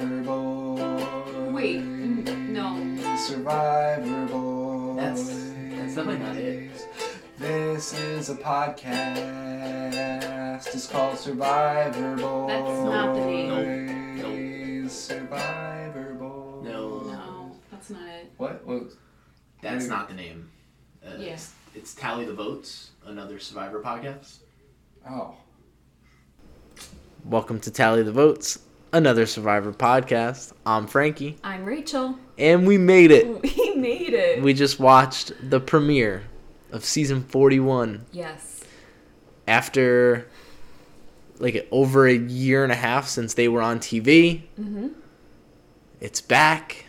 Survivor Boy. Wait, no. Survivor Boy. That's that's definitely not it. This is a podcast. It's called Survivor Boy. That's not the name. Nope. Nope. Survivor Boy. No, No, that's not it. What? what? that's not the name. Uh, Yeah. it's, it's Tally the Votes, another Survivor podcast. Oh. Welcome to Tally the Votes, another Survivor podcast. I'm Frankie, I'm Rachael. and we made it. We made it. We just watched the premiere of season 41 yes. after like over a year and a half since they were on TV. Mm-hmm. It's back.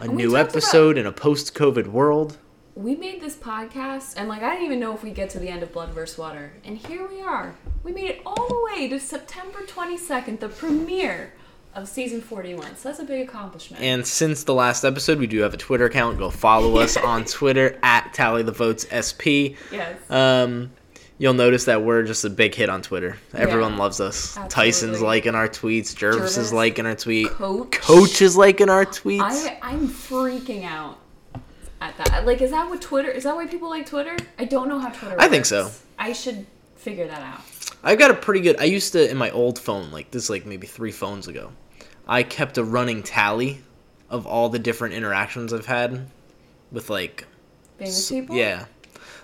A And new episode in a post COVID world. We made this podcast, and like I didn't even know if we get to the end of Blood vs. Water, and here we are. We made it all the way to September 22nd, the premiere of season 41. So that's a big accomplishment. And since the last episode, we do have a Twitter account. Go follow us on Twitter at Tally the Votes SP. yes. Um, you'll notice that we're just a big hit on Twitter. Everyone Yeah, loves us. absolutely. Tyson's liking our tweets. Gervase, Gervase, is liking our tweet. Coach. Coach is liking our tweets. I I'm freaking out at that. Like, is that what Twitter? Is that why people like Twitter? I don't know how Twitter. I think so. I should figure that out. I've got a pretty good. I used to in my old phone, like this, like maybe three phones ago. I kept a running tally of all the different interactions I've had with like Famous people. Yeah.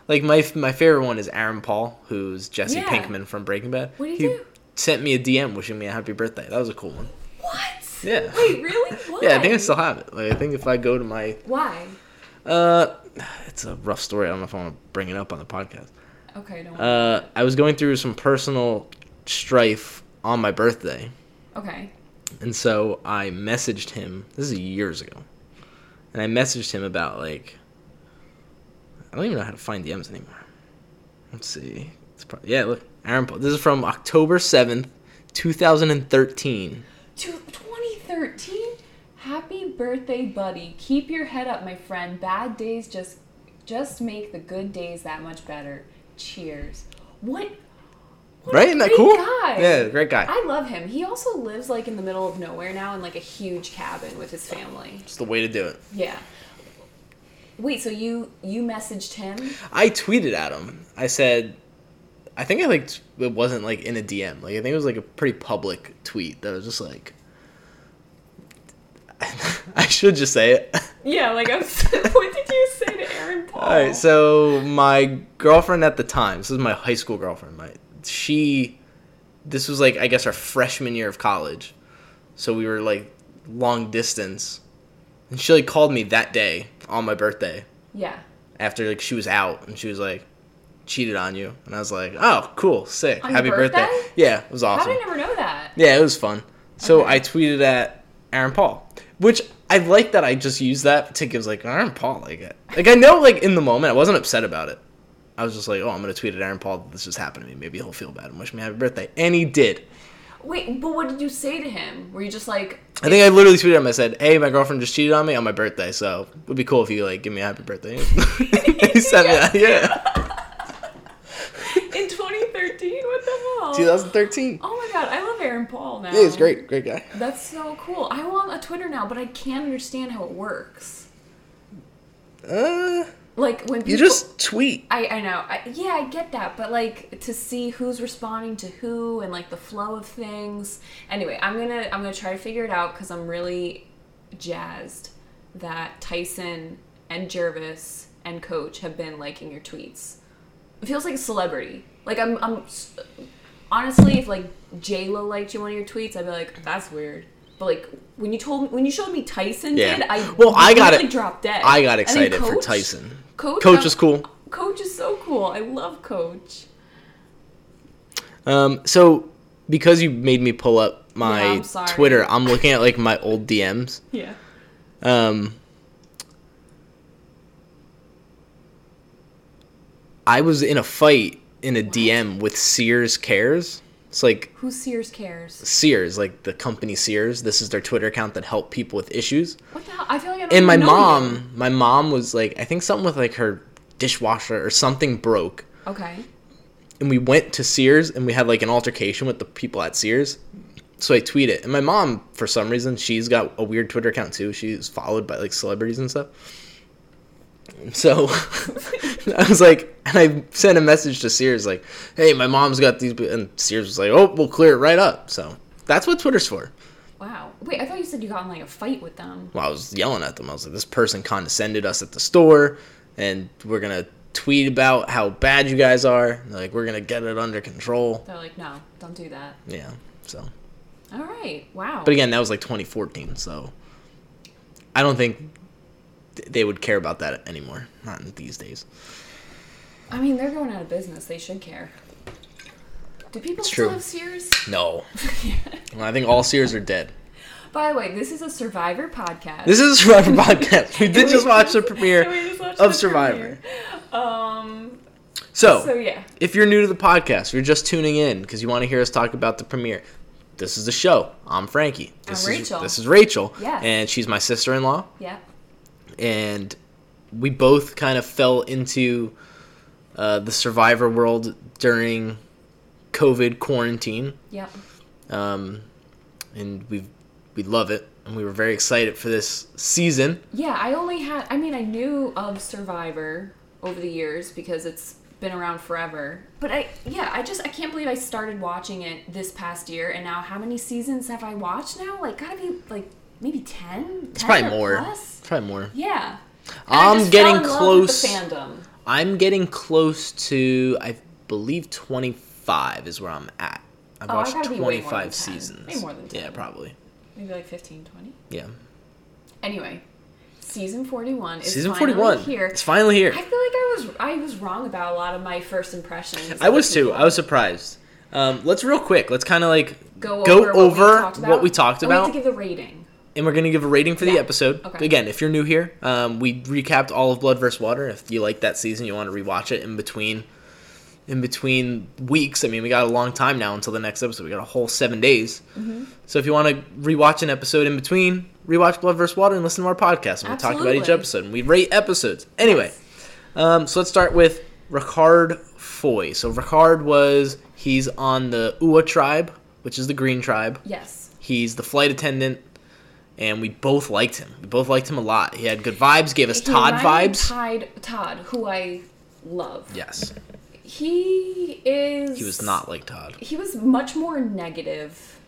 Like my my favorite one is Aaron Paul, who's Jesse Yeah. Pinkman from Breaking Bad. What did he he do? sent me a DM wishing me a happy birthday. That was a cool one. What? Yeah. Wait, really? Why? Yeah, I think I still have it. Like I think if I go to my Why? uh it's a rough story. I don't know if I want to bring it up on the podcast. Okay, don't. Uh I was going through some personal strife on my birthday. okay. And so I messaged him. This is years ago. And I messaged him about like I don't even know how to find DMs anymore. Let's see. Probably, yeah, look. Aaron Paul. This is from October 7th, 2013. To 2013. Happy birthday, buddy. Keep your head up, my friend. Bad days just just make the good days that much better. Cheers. What? What Right? Isn't that cool? Guy. Yeah, great guy. I love him. He also lives like in the middle of nowhere now in like a huge cabin with his family. It's the way to do it. Yeah. Wait, so you you messaged him? I tweeted at him. I said, I think I like it wasn't like in a DM. Like I think it was like a pretty public tweet that was just like. I should just say it. Yeah, like I was, what did you say to Aaron Paul? All right, so my girlfriend at the time, this was my high school girlfriend. My she, this was like I guess our freshman year of college, so we were like long distance, and she like called me that day on my birthday yeah. after like she was out, and she was like, cheated on you, and I was like, oh cool, sick, On happy birthday. birthday? Yeah, it was awesome. How did I never know that? Yeah, it was fun. So Okay. I tweeted at Aaron Paul, which I like that I just used that to give like Aaron Paul like like I know like in the moment I wasn't upset about it. I was just like, oh, I'm gonna tweet at Aaron Paul that this just happened to me. Maybe he'll feel bad and wish me a happy birthday, and he did. Wait, but what did you say to him? Were you just like, I think I literally tweeted him. I said, "Hey, my girlfriend just cheated on me on my birthday, so it would be cool if you like give me a happy birthday." he sent me that, yeah, in 2013? What the hell? 2013. Oh my god, I love Aaron Paul now. Yeah, he's great, great guy. That's so cool. I want a Twitter now, but I can't understand how it works. Uh, Like when people, you just tweet. I, I know. I, yeah, I get that, but like to see who's responding to who and like the flow of things. Anyway, I'm gonna I'm gonna try to figure it out because I'm really jazzed that Tyson and Gervase and Coach have been liking your tweets. It feels like a celebrity. Like I'm I'm honestly, if like J Lo liked you one of your tweets, I'd be like, that's weird. But like when you told me, when you showed me Tyson Yeah. did, I Well, I got it- dropped dead. I got excited for Tyson. Coach, Coach is cool. Coach is so cool. I love Coach. Um, so because you made me pull up Yeah, my I'm. Twitter, I'm looking at like my old DMs. Yeah. Um, I was in a fight in a DM with Sears Cares. It's like Who Sears cares? Sears, like the company Sears. This is their Twitter account that help people with issues. What the hell? I feel like I don't And my mom, you. my mom was like, I think something with like her dishwasher or something broke. Okay. and we went to Sears and we had like an altercation with the people at Sears. so I tweet it, and my mom, for some reason, she's got a weird Twitter account too. She's followed by like celebrities and stuff. So I was like, and I sent a message to Sears like, "Hey, my mom's got these," and Sears was like, "Oh, we'll clear it right up." So that's what Twitter's for. Wow. Wait, I thought you said you got in like a fight with them. Well, I was yelling at them. I was like, "This person condescended us at the store, and we're gonna tweet about how bad you guys are. Like, we're gonna get it under control." They're like, no, don't do that. Yeah. So, All right. Wow. but again, that was like 2014. So, I don't think they would care about that anymore. Not in these days. I mean, they're going out of business. They should care. Do people It's still true. have Sears? No. Well, I think all Sears are dead. By the way, this is a Survivor podcast. This is a Survivor podcast. We did just watch the premiere of the Survivor. premiere. Um. So, So yeah. if you're new to the podcast, you're just tuning in because you want to hear us talk about the premiere. This is the show. I'm Frankie. This I'm is Rachael. this is Rachael. Yes. And she's my sister-in-law. Yeah. and we both kind of fell into uh, the survivor world during COVID quarantine, Yeah. um, and we we love it, and we were very excited for this season. Yeah. I only had. I mean, I knew of Survivor over the years because it's been around forever. But I, yeah, I just I can't believe I started watching it this past year, and now how many seasons have I watched now? Like, gotta be like maybe ten. It's probably more. Plus? It's probably more. Yeah. And I'm getting fell in love close. Fandom. I'm getting close to I believe 25 is where I'm at. I've Oh, watched gotta more 25 seasons. Way more than Yeah, probably. Maybe like 15, 20. Yeah. Anyway, season 41 is Season finally 41. here. It's finally here. I feel like I was I was wrong about a lot of my first impressions. I was too. I was surprised. Um, let's real quick. Let's kind of like go go over, over what we talked about. what we talked And we have to give the rating. And we're gonna give a rating for the Yeah. episode. Okay. Again, if you're new here, um, we recapped all of Blood vs. Water. If you like that season, you want to rewatch it in between, in between weeks. I mean, we got a long time now until the next episode. We got a whole seven days. Mm-hmm. So if you want to rewatch an episode in between, rewatch Blood vs. Water and listen to our podcast. And we talk about each episode and we rate episodes. Anyway, um, so let's start with Ricard Foy. So Ricard was he's on the Ua tribe, which is the Green tribe. Yes. He's the flight attendant, and we both liked him. We both liked him a lot. He had good vibes, gave us He Todd vibes. Todd, Todd, who I love. yes, He is. he was not like Todd. He was much more negative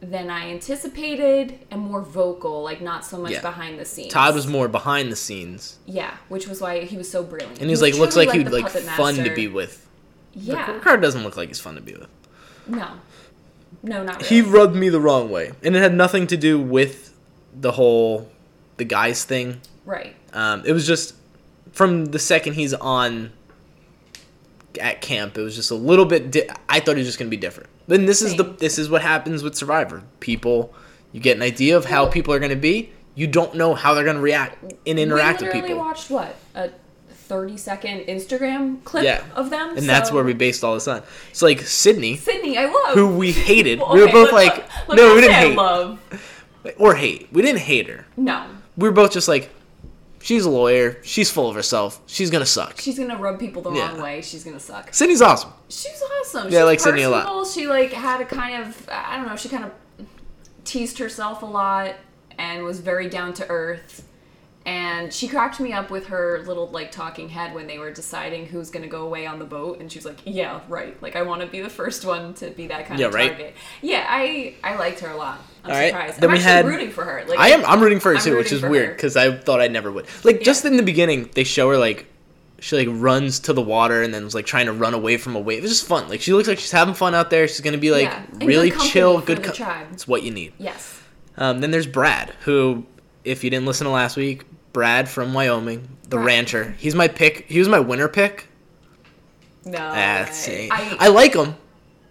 than I anticipated, and more vocal. Like not so much Yeah. behind the scenes. Todd was more behind the scenes, Yeah, which was why he was so brilliant. and he like, looks like truly he would like fun to be with. Yeah. Ricard doesn't look like he's fun to be with. No. No, not really. He rubbed me the wrong way, and it had nothing to do with the whole the guys thing. right. Um, it was just from the second he's on at camp, it was just a little bit. Di- I thought he was just gonna be different. Then this is the this is what happens with Survivor. People, you get an idea of how people are gonna be. You don't know how they're gonna react and interact we with people. watched what a thirty second Instagram clip Yeah. of them, and that's where we based all this on. It's like Sydney, Sydney, I love who we hated. Well, we were both like, let's no, we didn't hate Love or hate. We didn't hate her. no. We were both just like, she's a lawyer. She's full of herself. She's gonna suck. She's gonna rub people the Yeah. wrong way. She's gonna suck. Sydney's awesome. She's awesome. Yeah, I like Sydney a lot. personable. She like had a kind of I don't know. She kind of teased herself a lot and was very down to earth. And she cracked me up with her little like talking head when they were deciding who's gonna go away on the boat, and she was like, "Yeah, right. Like I want to be the first one to be that kind Yeah, of right. target." Yeah, I I liked her a lot. I'm All right, surprised. then I'm we actually had- rooting for her. Like I am. I'm rooting for her I'm too, which is weird because I thought I never would. Like just in the beginning, they show her like she like runs to the water and then was like trying to run away from a wave. It was just fun. Like she looks like she's having fun out there. She's gonna be like Yeah, really good chill, good. the Co- tribe. it's what you need. Yes. Um, then there's Brad, who, if you didn't listen to last week, Brad from Wyoming, the Brad. rancher. He's my pick. He was my winner pick. No. That's way. I, I like him,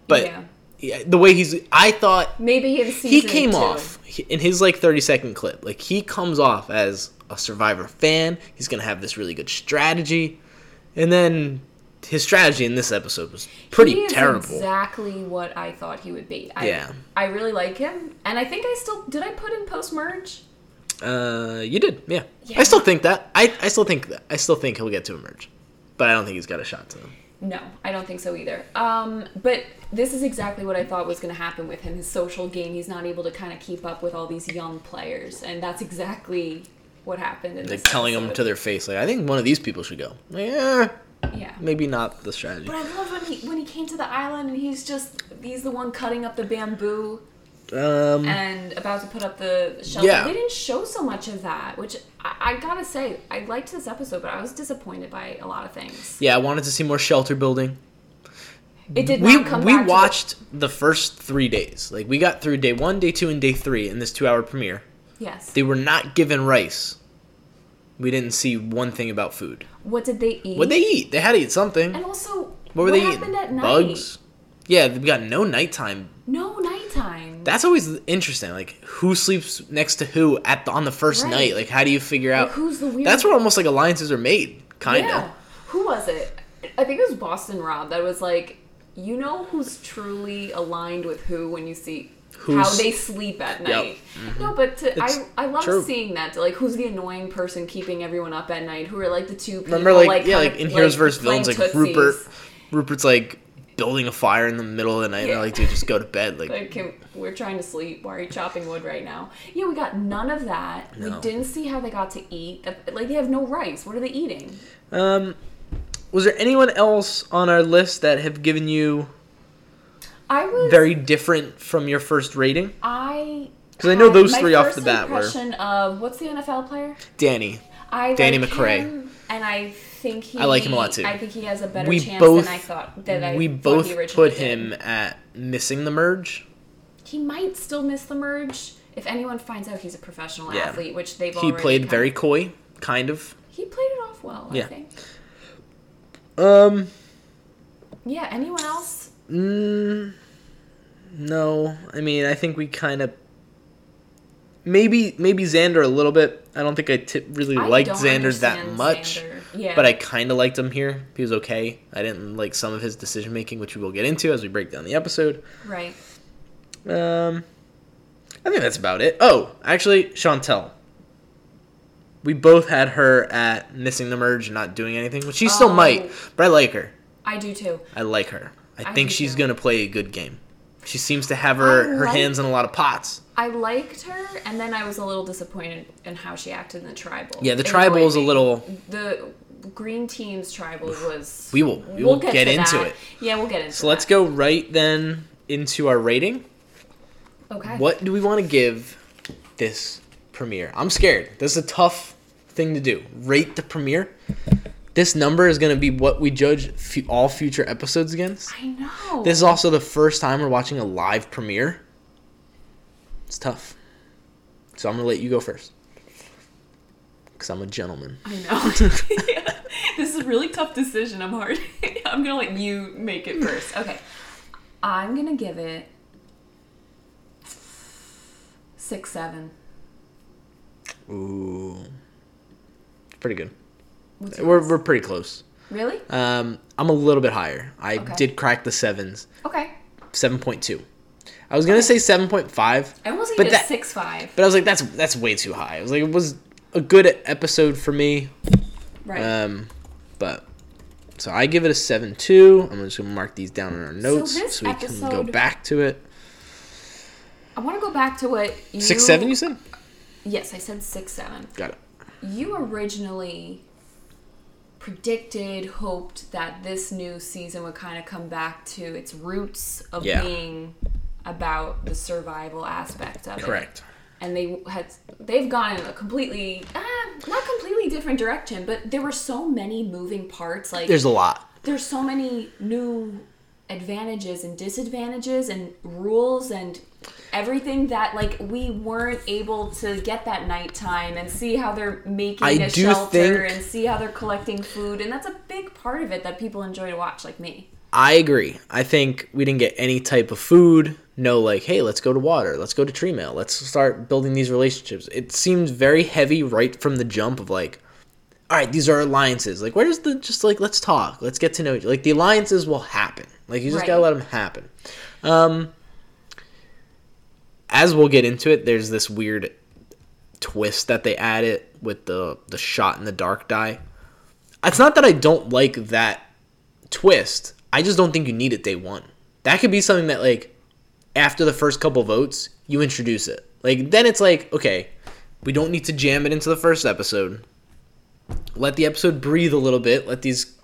but yeah. yeah, the way he's, I thought maybe season he came two. off in his like 30 second clip like he comes off as a survivor fan he's gonna have this really good strategy and then his strategy in this episode was pretty He terrible Exactly what I thought he would be. I, Yeah. I really like him, and I think I still did. I put in post merge. Uh you did yeah. Yeah. i still think that i i still think that i still think he'll get to emerge but i don't think he's got a shot to No, I don't think so either. Um, but this is exactly what I thought was going to happen with him. His social game, he's not able to kind of keep up with all these young players, and that's exactly what happened. In Like telling them to their face, like I think one of these people should go. Eh, yeah. maybe not the strategy. But I love when he when he came to the island and he's just he's the one cutting up the bamboo Um, and about to put up the shelter. Yeah. They didn't show so much of that, which I, I gotta say I liked this episode, but I was disappointed by a lot of things. yeah, I wanted to see more shelter building. It did we not come we back to the- watched the first three days. Like we got through day one, day two, and day three in this two-hour premiere. yes. They were not given rice. We didn't see one thing about food. what did they eat? What did they eat? They had to eat something. And also, What were they happened eating? Bugs. Yeah, we got no nighttime. No nighttime. That's always interesting. Like who sleeps next to who at the, on the first Right. night? Like how do you figure out? Like, who's the weird? That's where almost like alliances are made, kind of. Yeah. Who was it? I think it was Boston Rob that was like, you know who's truly aligned with who when you see how they sleep at Yep. night. Mm-hmm. No, but to, I I love true. seeing that. To, like, who's the annoying person keeping everyone up at night? Who are like the two people? Remember, like, yeah, kinda, like in Heroes vs playing Villains, like Tootsies. Rupert, Rupert's like building a fire in the middle of the night. And Yeah. like, dude, just go to bed. Like, Like, can, we're trying to sleep. Why are you chopping wood right now? Yeah, we got none of that. No. We didn't see how they got to eat. Like, they have no rice. What are they eating? um, was there anyone else on our list that have given you I was very different from your first rating? I because I know those three off the bat were- impression of what's the NFL player? Danny. I Danny like McCray. and I think he. I like him a lot, too. I think he has a better We chance both than I thought. That I we both put did. him at missing the merge. He might still miss the merge if anyone finds out he's a professional Yeah. athlete, which they've. Already He played very of- coy, kind of. He played it off well. I Yeah. think. Um, Yeah. Anyone else? mm, no. I mean, I think we kind of maybe maybe Xander a little bit. I don't think I really I liked Xander that much. Xander. Yeah. But I kind of liked him here. He was okay. I didn't like some of his decision making, which we will get into as we break down the episode. Right. Um, I think that's about it. Oh, actually, Shantel. We both had her at missing the merge and not doing anything, which she still Oh. might. But I like her. I do too. I like her. I, I think she's too. gonna play a good game. She seems to have her, her hands in a lot of pots. I liked her, and then I was a little disappointed in how she acted in the tribal. Yeah, the tribal is a little. The green team's tribal was. We will- we will get to into that. it. Yeah, we'll get into. It. So let's that. go right then into our rating. Okay. What do we want to give this premiere? I'm scared. This is a tough thing to do. Rate the premiere. This number is going to be what we judge fu- all future episodes against. I know. This is also the first time we're watching a live premiere. It's tough. So I'm going to let you go first. Because I'm a gentleman. I know. this is a really tough decision. I'm hard. I'm gonna let you make it first. Okay. I'm gonna give it six, seven. Ooh. Pretty good. What's We're, yours? we're pretty close. really Um, I'm a little bit higher. I Okay. did crack the sevens. okay. 7.2. I was going to say 7.5. I almost But gave it a that- six, five. But I was like, that's that's way too high. I was like, it was a good episode for me. Right. Um, but so I give it a seven two. I'm just gonna mark these down in our notes so, this we can go back to it. I want to go back to what you. Six seven, you said? Yes, I said six, seven. Got it. You originally predicted, hoped that this new season would kind of come back to its roots of Yeah. being about the survival aspect of it. Correct. And they had they've gone in a completely ah, not completely different direction, but there were so many moving parts. Like There's a lot. there's so many new advantages and disadvantages and rules and everything that like we weren't able to get that nighttime and see how they're making I a shelter and see how they're collecting food and that's a big part of it that people enjoy to watch like me I agree. I think we didn't get any type of food. No, like, hey, let's go to water. Let's go to tree mail. Let's start building these relationships. It seems very heavy right from the jump of like, all right, these are alliances. Like, where's the just like, let's talk, let's get to know each. Like, the alliances will happen. Like, you just Right. gotta let them happen. Um, as we'll get into it, there's this weird twist that they added with the the shot in the dark die. It's not that I don't like that twist. I just don't think you need it day one. That could be something that like after the first couple votes, you introduce it. Like then it's like, okay, we don't need to jam it into the first episode. Let the episode breathe a little bit. Let these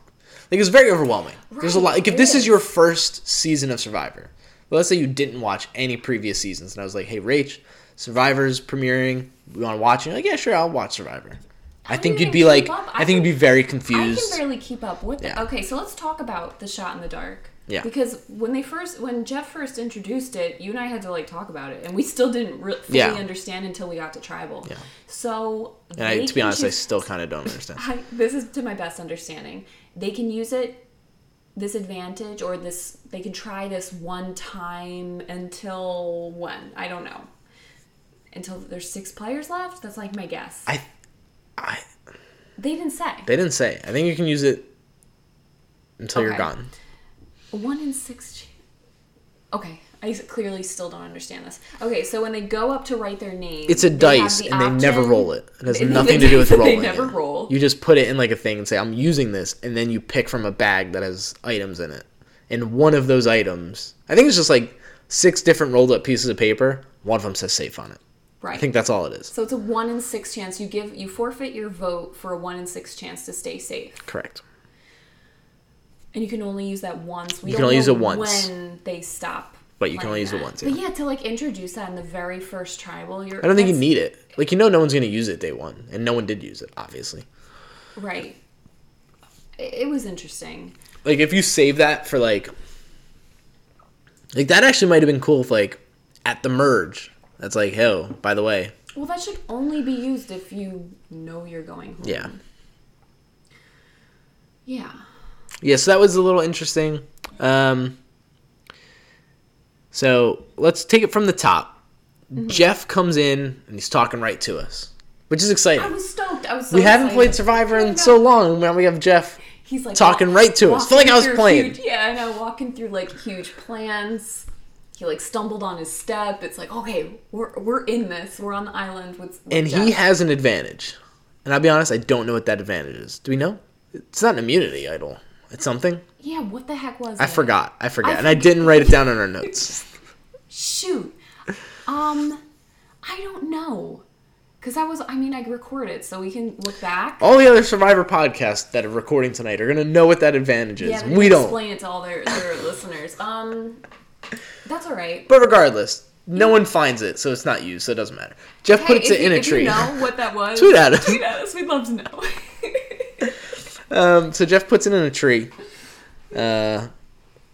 like it's very overwhelming. There's a lot like if this is your first season of Survivor. Well, let's say you didn't watch any previous seasons and I was like, "Hey, Rach, Survivor's premiering. We want to watch it." You're like, "Yeah, sure, I'll watch Survivor." I do think you you'd be like? I I think you'd be very confused. I can barely keep up with Yeah. it. Okay, so let's talk about the shot in the dark. Yeah. Because when they first, when Jeff first introduced it, you and I had to like talk about it, and we still didn't re- fully Yeah. understand until we got to tribal. Yeah. So. and I, to be honest, I still kind of don't understand. I, this is to my best understanding. They can use it, this advantage, or this. They can try this one time until when? I don't know. Until there's six players left. That's like my guess. I, I, they didn't say. they didn't say. I think you can use it until you're gone. One in six. ch- Okay, I clearly still don't understand this. Okay, so when they go up to write their name, It's a dice, the and they never roll it. It has They- nothing to do with they rolling. never it. roll. You just put it in like a thing and say, "I'm using this," and then you pick from a bag that has items in it. And one of those items, I think it's just like six different rolled up pieces of paper. One of them says "safe" on it. Right. I think that's all it is. so it's a one in six chance. You give you forfeit your vote for a one in six chance to stay safe, Correct. And you can only use that once. We You can only use it once. when they stop. But you can only use it that. once, But yeah. yeah, to like introduce that in the very first tribal, you're. I don't think you need it. Like you know, no one's gonna use it day one, and no one did use it, obviously. Right. It, was interesting. like if you save that for like like that actually might have been cool if like at the merge that's like oh by the way Well, that should only be used if you know you're going home. yeah Yeah. Yeah so that was a little interesting um so let's take it from the top Mm-hmm. jeff comes in and he's talking right to us which is exciting I was stoked. I was so we haven't played survivor in so long now we have jeff He's like talking right to us. Felt like I was playing. Huge, yeah, I know. Walking through like huge plans. He like stumbled on his step. It's like, okay, we're we're in this. We're on the island with. with and he has an advantage and i'll be honest i don't know what that advantage is do we know it's not an immunity idol it's something Yeah, what the heck was I it? forgot. I forgot. I and I didn't write it down in our notes. Shoot. Um, I don't know. Cause I was, I mean, I recorded, so we can look back. All the other Survivor podcasts that are recording tonight are gonna know what that advantage is. yeah, we don't. explain it to all their their listeners. Um, that's all right. But regardless, no one finds it, so it's not used, so it doesn't matter. Jeff Hey, puts it in a if tree. You know what that was? Tweet at us. Tweet at us. We'd love to know. Um, so Jeff puts it in a tree. Uh,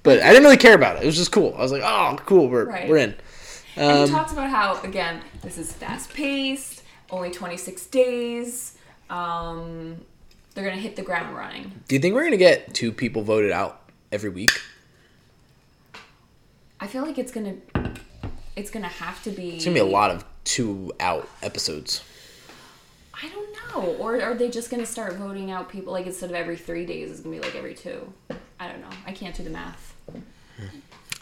but I didn't really care about it. It was just cool. I was like, oh, cool, we're Right. we're in. and he Um, talks about how again this is fast paced, only twenty six days. Um, they're gonna hit the ground running. do you think we're gonna get two people voted out every week? I feel like it's gonna it's gonna have to be. It's gonna be a lot of two out episodes. I don't know. Or are they just gonna start voting out people like instead of every three days, it's gonna be like every two? I don't know. I can't do the math.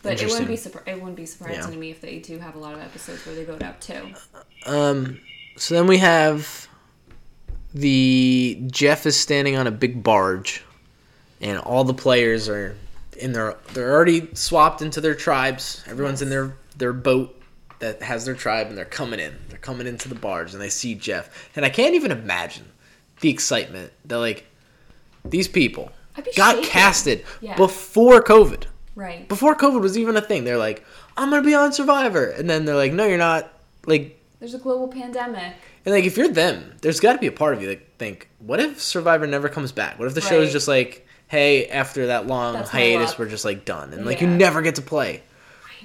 But it wouldn't be surpri- it wouldn't be surprising Yeah. to me if they do have a lot of episodes where they vote out too. Um, so then we have the Jeff is standing on a big barge, and all the players are in their. They're already swapped into their tribes. Everyone's in their their boat that has their tribe, and they're coming in. They're coming into the barge, and they see Jeff, and I can't even imagine the excitement that like these people got shaking. casted Yeah. before COVID. Right. Before COVID was even a thing, they're like, "I'm gonna be on Survivor," and then they're like, "No, you're not." Like There's a global pandemic. and like if you're them, there's got to be a part of you that think, what if Survivor never comes back? What if the show is just like, hey, after that long That's hiatus, we're just like done, and like you never get to play.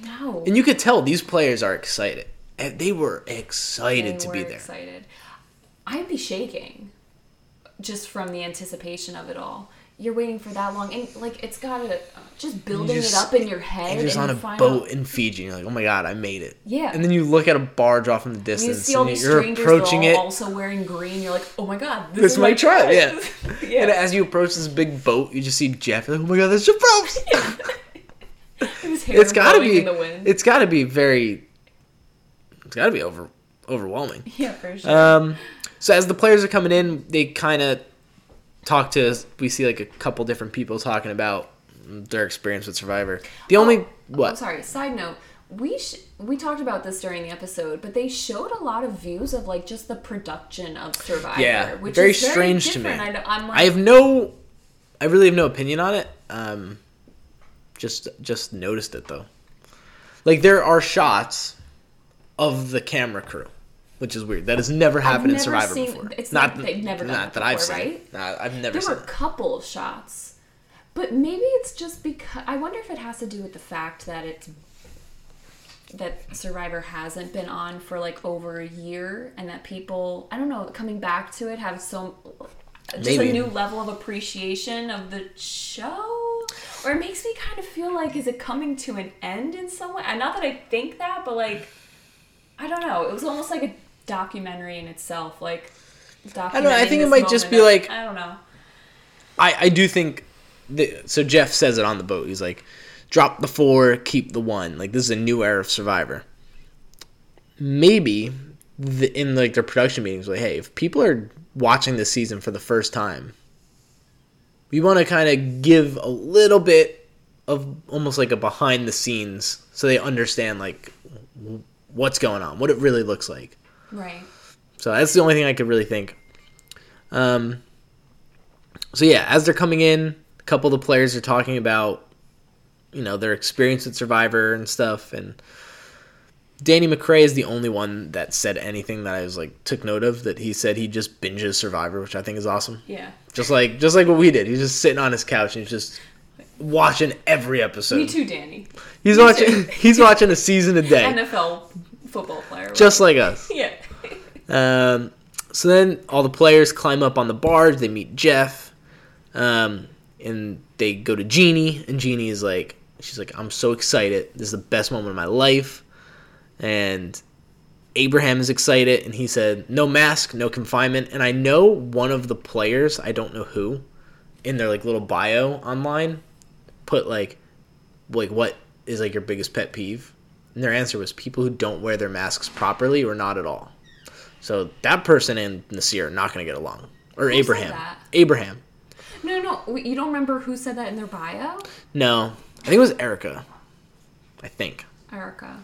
Know. And you could tell these players are excited. And they were excited They to were be there. Excited. I'd be shaking just from the anticipation of it all. You're waiting for that long, and like it's gotta uh, just building just- it up in your head. You're just on a boat out- in Fiji, and you're like, oh my god, I made it. Yeah. And then you look at a barge off in the You distance, see all and you're approaching all it. also wearing green. You're like, oh my god, this This is my tribe, yeah. yeah. And as you approach this big boat, you just see Jeff. You're like, oh my god, that's Jeff Probst. His hair it's gotta be in the wind. it's gotta be very it's gotta be over overwhelming yeah, for sure. um so as the players are coming in they kind of talk to we see like a couple different people talking about their experience with Survivor. The only Oh, what? sorry. Side note. We sh- we talked about this during the episode, but they showed a lot of views of like just the production of Survivor, Yeah, which very is very strange to me. different. I, like, I have no, I really have no opinion on it. Um, just just noticed it though. Like there are shots of the camera crew, which is weird. That has never happened in never Survivor seen- before. it's not- they've never not that that I've before, seen. right? Nah, I've never there were a couple of shots, but maybe it's just because I wonder if it has to do with the fact that it's that Survivor hasn't been on for like over a year, and that people I don't know coming back to it have so just Maybe. a new level of appreciation of the show, or it makes me kind of feel like is it coming to an end in some way? And not that I think that, but like I don't know. It was almost like a documentary in itself, like. I don't know, I think it might just be of- like- I don't know. I, I do think that, so Jeff says it on the boat. He's like, drop the four, keep the one. Like this is a new era of Survivor. Maybe the, in like their production meetings, like, hey, if people are watching this season for the first time, we want to kind of give a little bit of almost like a behind the scenes, so they understand like what's going on, what it really looks like. Right. So that's the only thing I could really think. Um, so yeah, as they're coming in, a couple of the players are talking about, you know, their experience with Survivor and stuff. And Danny McCray is the only one that said anything that I was like took note of. That he said he just binges Survivor, which I think is awesome. Yeah. Just like just like what we did. He's just sitting on his couch and he's just watching every episode. Me too, Danny. He's Me watching. too. He's watching a season a day, NFL football player. just like us. yeah. Um, so then all the players climb up on the barge. They meet Jeff, um, and they go to Genie. And Genie is like, she's like, I'm so excited. This is the best moment of my life. And Abraham is excited, and he said, "No mask, no confinement." And I know one of the players, I don't know who, in their like little bio online, put like, like what is like your biggest pet peeve? And their answer was people who don't wear their masks properly or not at all. So that person and Naseer are not going to get along. Or Who Abraham. Abraham. No, no, you don't remember who said that in their bio? No, I think it was Erika. I think. Erika.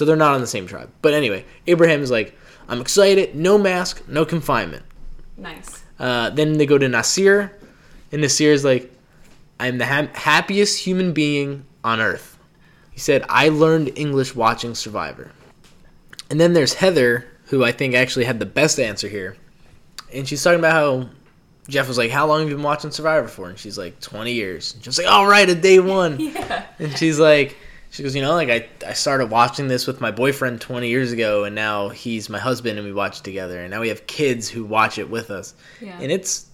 So they're not on the same tribe. But anyway, Abraham is like, I'm excited. No mask, no confinement. Nice. Uh, then they go to Naseer, and Naseer is like, I'm the ha- happiest human being on earth. He said, I learned English watching Survivor. And then there's Heather, who I think actually had the best answer here. And she's talking about how Jeff was like, How long have you been watching Survivor for? And she's like, 20 years. And she was like, All right, a day one. Yeah. And she's like, she goes, you know, like I, I started watching this with my boyfriend 20 years ago, and now he's my husband, and we watch it together, and now we have kids who watch it with us, Yeah. and it's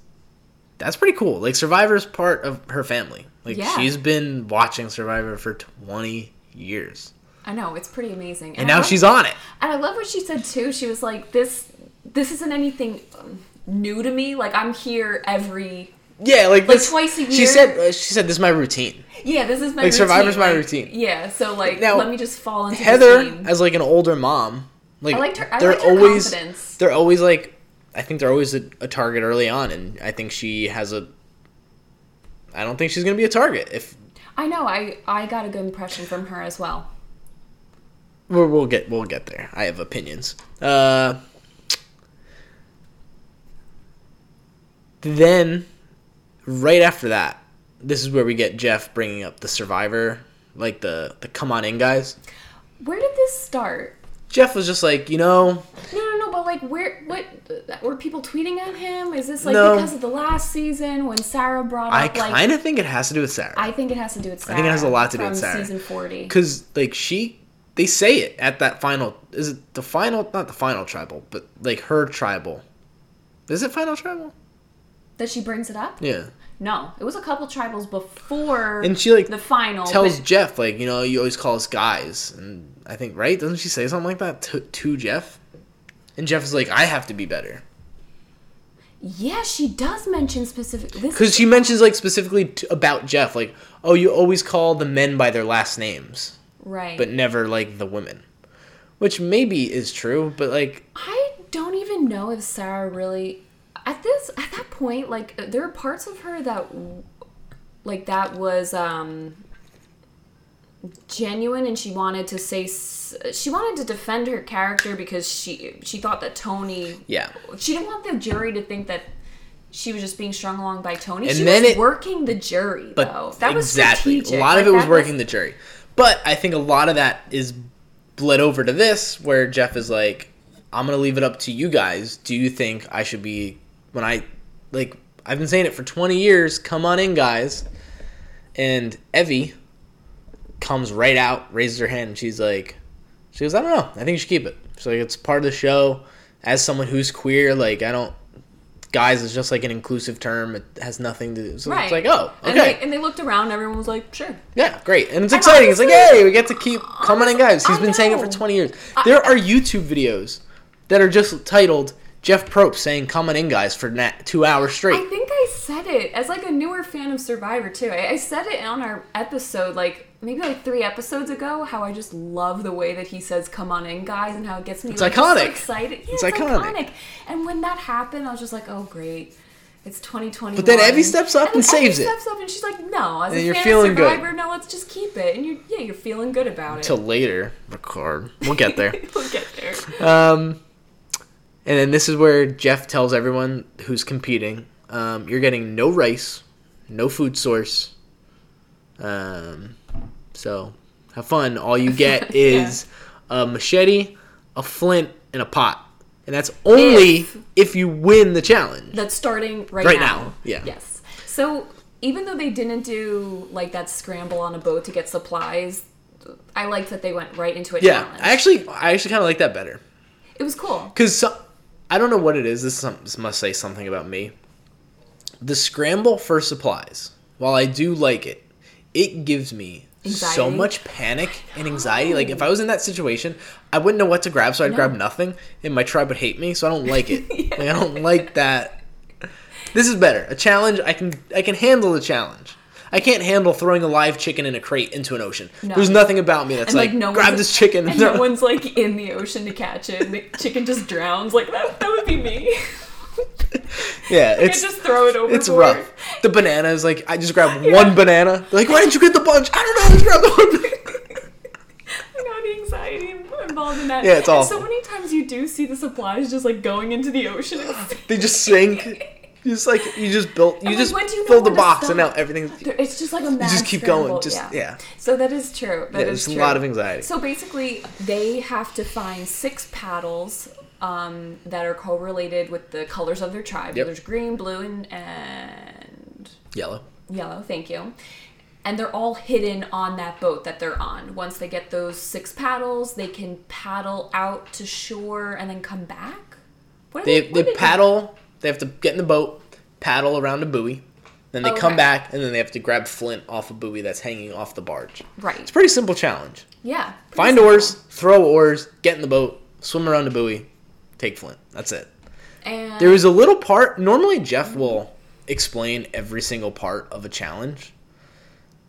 that's pretty cool. Like Survivor's part of her family. Like Yeah. she's been watching Survivor for 20 years, I know, it's pretty amazing. and I now love- she's on it. And I love what she said too. She was like, "This, this isn't anything um, new to me. Like I'm here every. Yeah, like, Like this, twice a year. She said, uh, she said, this is my routine. Yeah, this is my Like, routine. Survivor's my like, routine. Yeah, so like, Now, let me just fall into Heather, as like an older mom, like I liked her. I they're liked her always confidence. they're always like I think they're always a, a target early on, and I think she has a. I don't think she's gonna be a target if I know. I I got a good impression from her as well. we'll, we'll get we'll get there. I have opinions. Uh, then, right after that, this is where we get Jeff bringing up the Survivor, like the the come on in guys. Where did this start? Jeff was just like, you know, No, no, no. But like, where? What? Were people tweeting at him? Is this like No. because of the last season when Sarah brought I up like? I kind of think it has to do with Sarah. I think it has to do with Sarah. I think it has a lot to do with Sarah. Season forty. because like she they say it at that final is it the final not the final tribal but like her tribal is it final tribal That she brings it up. yeah No, it was a couple tribals before. and she like the final tells but- jeff like you know you always call us guys and i think right doesn't she say something like that to, to jeff and jeff is like i have to be better Yeah, she does mention specific. This because she mentions like specifically t- about jeff like oh you always call the men by their last names right. but never like the women which maybe is true but like I don't even know if Sarah really at this at that point, like uh, there are parts of her that, like that was um genuine, and she wanted to say she wanted to defend her character because she she thought that Tony Yeah. she didn't want the jury to think that she was just being strung along by Tony. And she then was it- working the jury But though. That was exactly. A lot of it was working the jury. But I think a lot of that is bled over to this, where Jeff is like, I'm going to leave it up to you guys. Do you think I should be, when I, like, I've been saying it for 20 years, come on in, guys. And Evvie comes right out, raises her hand, and she's like, she goes, I don't know. I think you should keep it. She's like, it's part of the show. As someone who's queer, like, I don't, guys is just like an inclusive term. It has nothing to do. So Right. it's like, oh, okay. And they, and they looked around. Everyone was like, "Sure." Yeah, great. And it's exciting. It's like, hey, we get to keep coming in, guys. He's I been saying it for 20 years. There are YouTube videos that are just titled Jeff Probst saying coming in, guys, for na- two hours straight. I think I said it as like a newer fan of Survivor too. I, I said it on our episode, like maybe like three episodes ago, how I just love the way that he says "Come on in, guys" and how it gets me It's like, just so iconic. excited. Yeah, It's it's, iconic. iconic. And when that happened, I was just like, "Oh great." It's 2021. But then Evvie steps up and then saves Evvie it. steps up and she's like, "No, as And a you're fan feeling of good. Survivor, no, let's just keep it." And you're yeah, you're feeling good about it. Till later, record. We'll get there. we'll get there. um, and then this is where Jeff tells everyone who's competing, um, you're getting no rice, no food source. Um, so have fun. All you get is a machete, a flint, and a pot. And that's only If- if, you win the challenge. That's starting right, now. Right now. now, yeah. Yes. So even though they didn't do like that scramble on a boat to get supplies, I liked that they went right into a yeah, challenge. I actually, I actually kind of like that better. it was cool. Because I don't know what it is. This, is some, this must say something about me. The scramble for supplies, while I do like it, it gives me so much panic and anxiety. Like if I was in that situation, I wouldn't know what to grab, so I'd No. grab nothing, and my tribe would hate me. So I don't like it. Like, I don't like that. This is better. A challenge. I can I can handle the challenge. I can't handle throwing a live chicken in a crate into an ocean. No. There's nothing about me that's And like, like, no grab this chicken. And no one's like in the ocean to catch it. The chicken just drowns. Like that. That would be me. yeah, it's just throw it overboard. It's rough. The banana is like I just grabbed one banana. They're like, why didn't you get the bunch? I don't know. I just grabbed the one. I know the anxiety involved in that. Yeah, it's awful. So many times you do see the supplies just like going into the ocean. They just sink. You just like you just built. You like, just when do you know filled the box, and now stop? everything. It's just like a mad you just keep scramble, going, just- yeah. So that is true. That Yeah, is there's a lot of anxiety. So basically, they have to find six paddles um, that are correlated with the colors of their tribe. Yep. There's green, blue, and, and Yellow. yellow. Thank you. And they're all hidden on that boat that they're on. Once they get those six paddles, they can paddle out to shore and then come back. What They they do paddle. They have to get in the boat, paddle around a buoy, then they come back, and then they have to grab flint off a buoy that's hanging off the barge. Right. It's a pretty simple challenge. Yeah. Find simple. oars, throw oars, get in the boat, swim around the buoy, take flint. That's it. And There was a little part. Normally, Jeff will explain every single part of a challenge.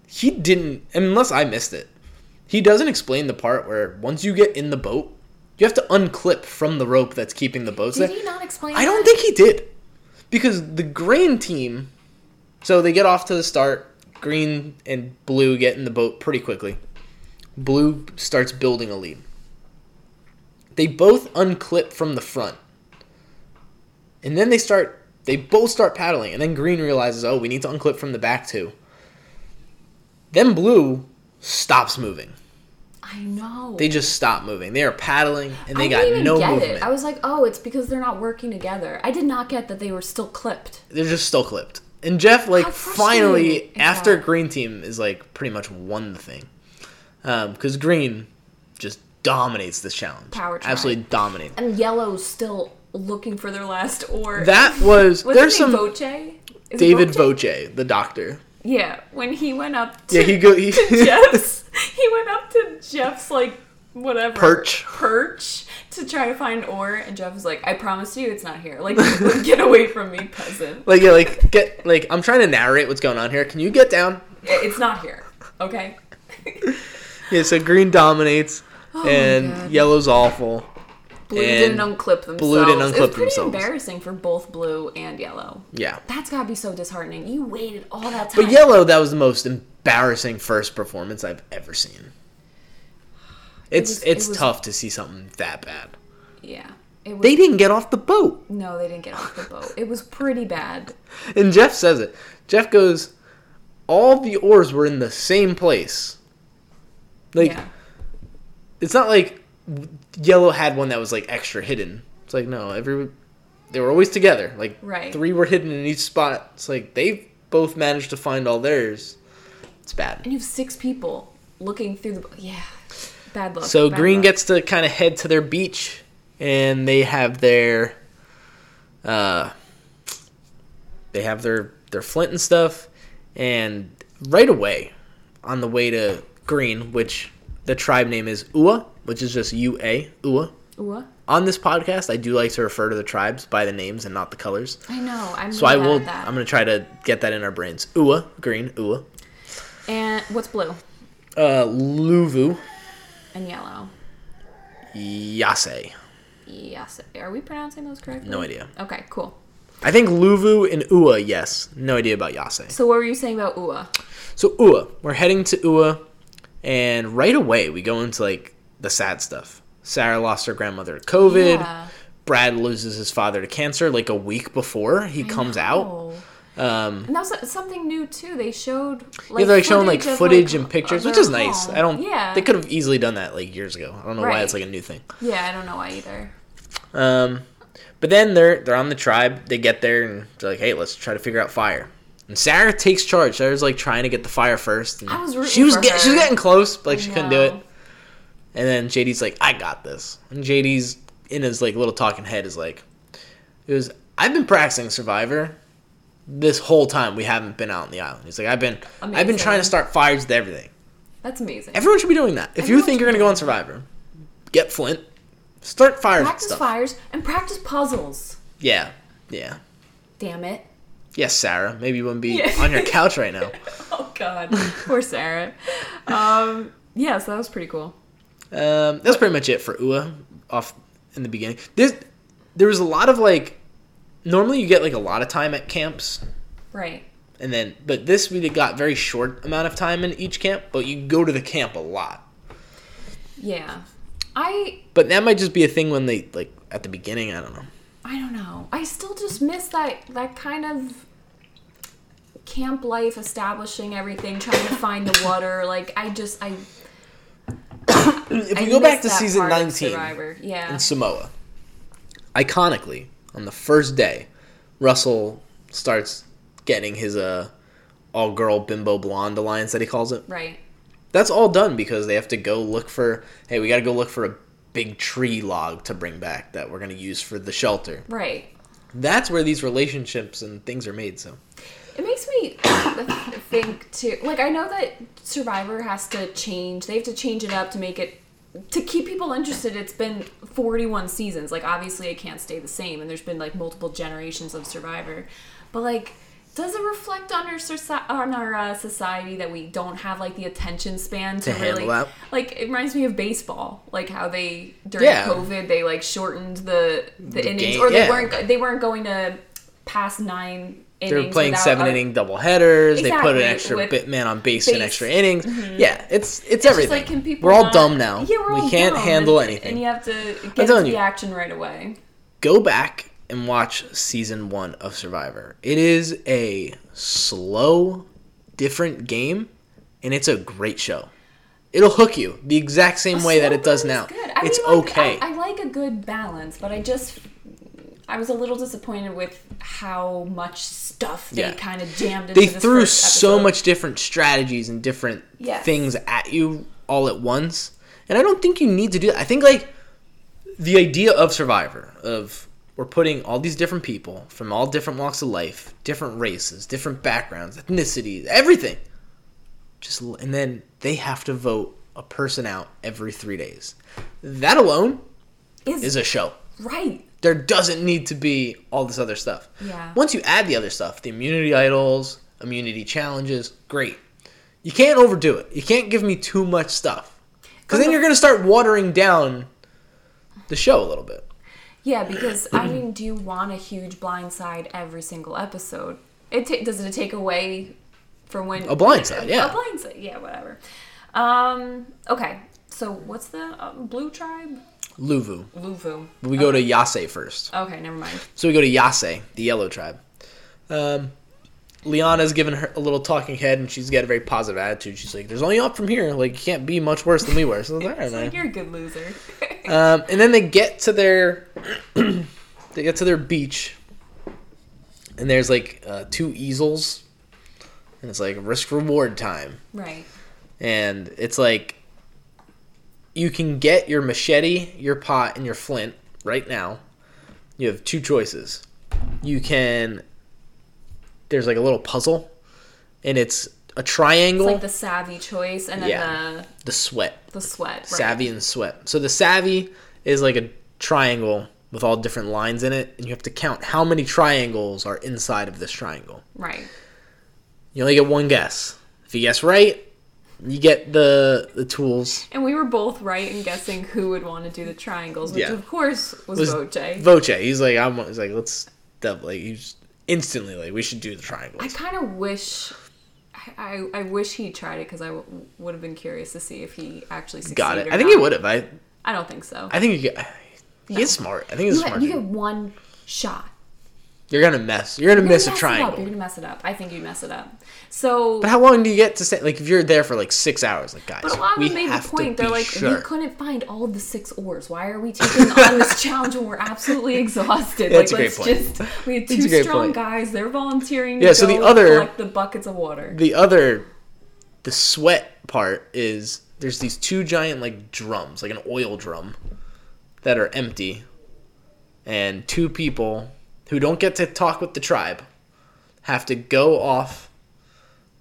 He didn't, unless I missed it. He doesn't explain the part where once you get in the boat, you have to unclip from the rope that's keeping the boats did there. he not explain? I don't think he did, because the green team. So they get off to the start. Green and blue get in the boat pretty quickly. Blue starts building a lead. They both unclip from the front. And then they start they both start paddling and then green realizes, "Oh, we need to unclip from the back too." Then blue stops moving. I know. They just stop moving. They are paddling and they I got no get movement. it. I was like, oh, it's because they're not working together. I did not get that they were still clipped. They're just still clipped. And Jeff, like, finally, after that? Green Team is like pretty much won the thing, um, because Green just dominates this challenge. Power try. absolutely dominates. And yellow's still looking for their last oar. That was was there's his name some Voce? David Voce? Voce, the doctor. Yeah, when he went up to, Yeah, he go he, to Jeff's, he went up to Jeff's like whatever Perch. perch to try to find ore, and Jeff was like, "I promise you, it's not here. Like, get away from me, peasant. like yeah, like get like I'm trying to narrate what's going on here. Can you get down? It's not here. Okay." Yeah, so Green dominates Oh and Yellow's awful. Blue didn't unclip themselves. Blue didn't it was unclip pretty themselves. embarrassing for both blue and yellow. Yeah. That's gotta be so disheartening. You waited all that time. But yellow, that was the most embarrassing first performance I've ever seen. It's was- it it's was- tough to see something that bad. Yeah. Was, They didn't get off the boat. no, they didn't get off the boat. It was pretty bad. And Jeff says it. Jeff goes, all the oars were in the same place. Like yeah. it's not like yellow had one that was like extra hidden. It's like no, every they were always together. Like Right. three were hidden in each spot. It's like they both managed to find all theirs. It's bad. And you have six people looking through the. Yeah. Bad luck. So bad Green luck. gets to kind of head to their beach, and they have their, uh, they have their their flint and stuff, and right away, on the way to Green, which the tribe name is Ua, which is just U A Ua. Ooh, On this podcast, I do like to refer to the tribes by the names and not the colors. I know. I'm So I will. I'm gonna try to get that in our brains. Ua, green, Ua. And what's blue Uh, Luvu, and yellow? Yase. Yase. Are we pronouncing those correctly? No idea. Okay, cool. I think Luvu and Ua, yes. No idea about Yase. So what were you saying about Ua? So Ua, we're heading to Ua, and right away we go into like the sad stuff. Sara lost her grandmother to COVID. Yeah. Brad loses his father to cancer like a week before he comes out. Oh. Um, And that was something new too. They showed like, yeah, they're like showing like footage like, and pictures, which is nice. I don't. Yeah. They could have easily done that like years ago. I don't know why it's like a new thing. Yeah, I don't know why either. Um, but then they're they're on the tribe. They get there and they're like, "Hey, let's try to figure out fire." And Sara takes charge. Sara's like trying to get the fire first. And I was rooting she was get, she was getting close, but like I she couldn't do it. And then JD's like, "I got this." And JD's in his like little talking head is like, "It was I've been practicing Survivor." This whole time we haven't been out on the island. He's like, I've been, I've been trying to start fires with everything. That's amazing. Everyone should be doing that. If you think you're gonna go on Survivor, get Flint, start fires practice stuff. fires and practice puzzles. Yeah, yeah. Damn it. Yes, Sara. Maybe you wouldn't be Yeah. on your couch right now. Oh God. Poor Sara. Um. Yeah. So that was pretty cool. Um, that's pretty much it for Ua off in the beginning. There's, there was a lot of like, normally you get like a lot of time at camps, Right. and then but this we got very short amount of time in each camp, but you go to the camp a lot. Yeah. I But that might just be a thing when they like at the beginning. I don't know. I don't know. I still just miss that that kind of camp life, establishing everything, trying to find the water. Like I just I. If we go back to season 19 Yeah. in Samoa, iconically on the first day, Russell starts getting his uh all girl bimbo blonde alliance that he calls it. Right. That's all done because they have to go look for. Hey, we got to go look for a big tree log to bring back that we're gonna use for the shelter. Right. That's where these relationships and things are made. So It makes me think too. Like I know that Survivor has to change. They have to change it up to make it to keep people interested. It's been 41 seasons. Like obviously it can't stay the same and there's been like multiple generations of Survivor. But like does it reflect on our soci- on our uh, society that we don't have like the attention span to, To really like it reminds me of baseball like how they during Yeah. covid they like shortened the the, The innings game- or they yeah. weren't they weren't going to past nine they were innings playing seven a- inning double headers. They put an extra with bit man on base, in extra innings. Mm-hmm. Yeah, it's it's, It's everything. like, we're all not- dumb now. Yeah, we're we all can't dumb, handle and, anything. And you have to get into you. the action right away. go back and watch season one of Survivor. It is a slow, different game, and it's a great show. It'll hook you the exact same way that it does now. good. I It's mean, like, okay. I, I like a good balance, but I just I was a little disappointed with how much stuff they Yeah. kind of jammed into they threw so much different strategies and different Yes. things at you all at once. And I don't think you need to do that. I think like the idea of Survivor of we're putting all these different people from all different walks of life, different races, different backgrounds, ethnicities, everything. Just and then they have to vote a person out every 3 days. That alone is, is a show. right. There doesn't need to be all this other stuff. Yeah. Once you add the other stuff, the immunity idols, immunity challenges, great. You can't overdo it. You can't give me too much stuff. Because then you're going to start watering down the show a little bit. Yeah, because I mean, do you want a huge blind side every single episode? It ta- does it take away from when A blind side, yeah. a blind side, yeah, whatever. Um, okay, so what's the um, blue tribe? Luvu. Luvu. We go to Yase first. Okay, never mind. So we go to Yase, the yellow tribe. Um, Liana's given her a little talking head, and she's got a very positive attitude. She's like, "There's only up from here. Like, you can't be much worse than we were." So like, "All right, like you're a good loser. Um, and then they get to their they get to their beach, and there's like uh, two easels, and it's like risk reward time, right. and it's like you can get your machete, your pot, and your flint right now. You have two choices. You can there's like a little puzzle, and it's a It's triangle. like the savvy choice, and then Yeah. the sweat. the the sweat. Right. savvy and sweat. So the savvy is like a triangle with all different lines in it, and you have to count how many triangles are inside of this triangle. Right. You only get one guess. If you guess right, you get the the tools. And we were both right in guessing who would want to do the triangles, which Yeah. of course was, Was Voce. Voce, he's like, I'm. He's like, let's. Dub, like, he's instantly like, we should do the triangles. I kind of wish. I, I, I wish he tried it because I w- would have been curious to see if he actually succeeded. Got it. I think he would have. I. I don't think so. I think. He is smart. I think he's you, smart. get, you get one shot. You're gonna mess. You're gonna You're miss gonna a triangle. You're gonna mess it up. I think you'd mess it up. So, But how long do you get to stay? Like, if you're there for like six hours, like guys, but a lot of we them made the point. They're like, sure. we couldn't find all of the six oars. Why are we taking on this challenge when we're absolutely exhausted? That's a like, great let's point. just. We had two strong point. guys. They're volunteering. Yeah, to so the other- collect the buckets of water. the other the sweat part is there's these two giant like drums like an oil drum that are empty and two people who don't get to talk with the tribe have to go off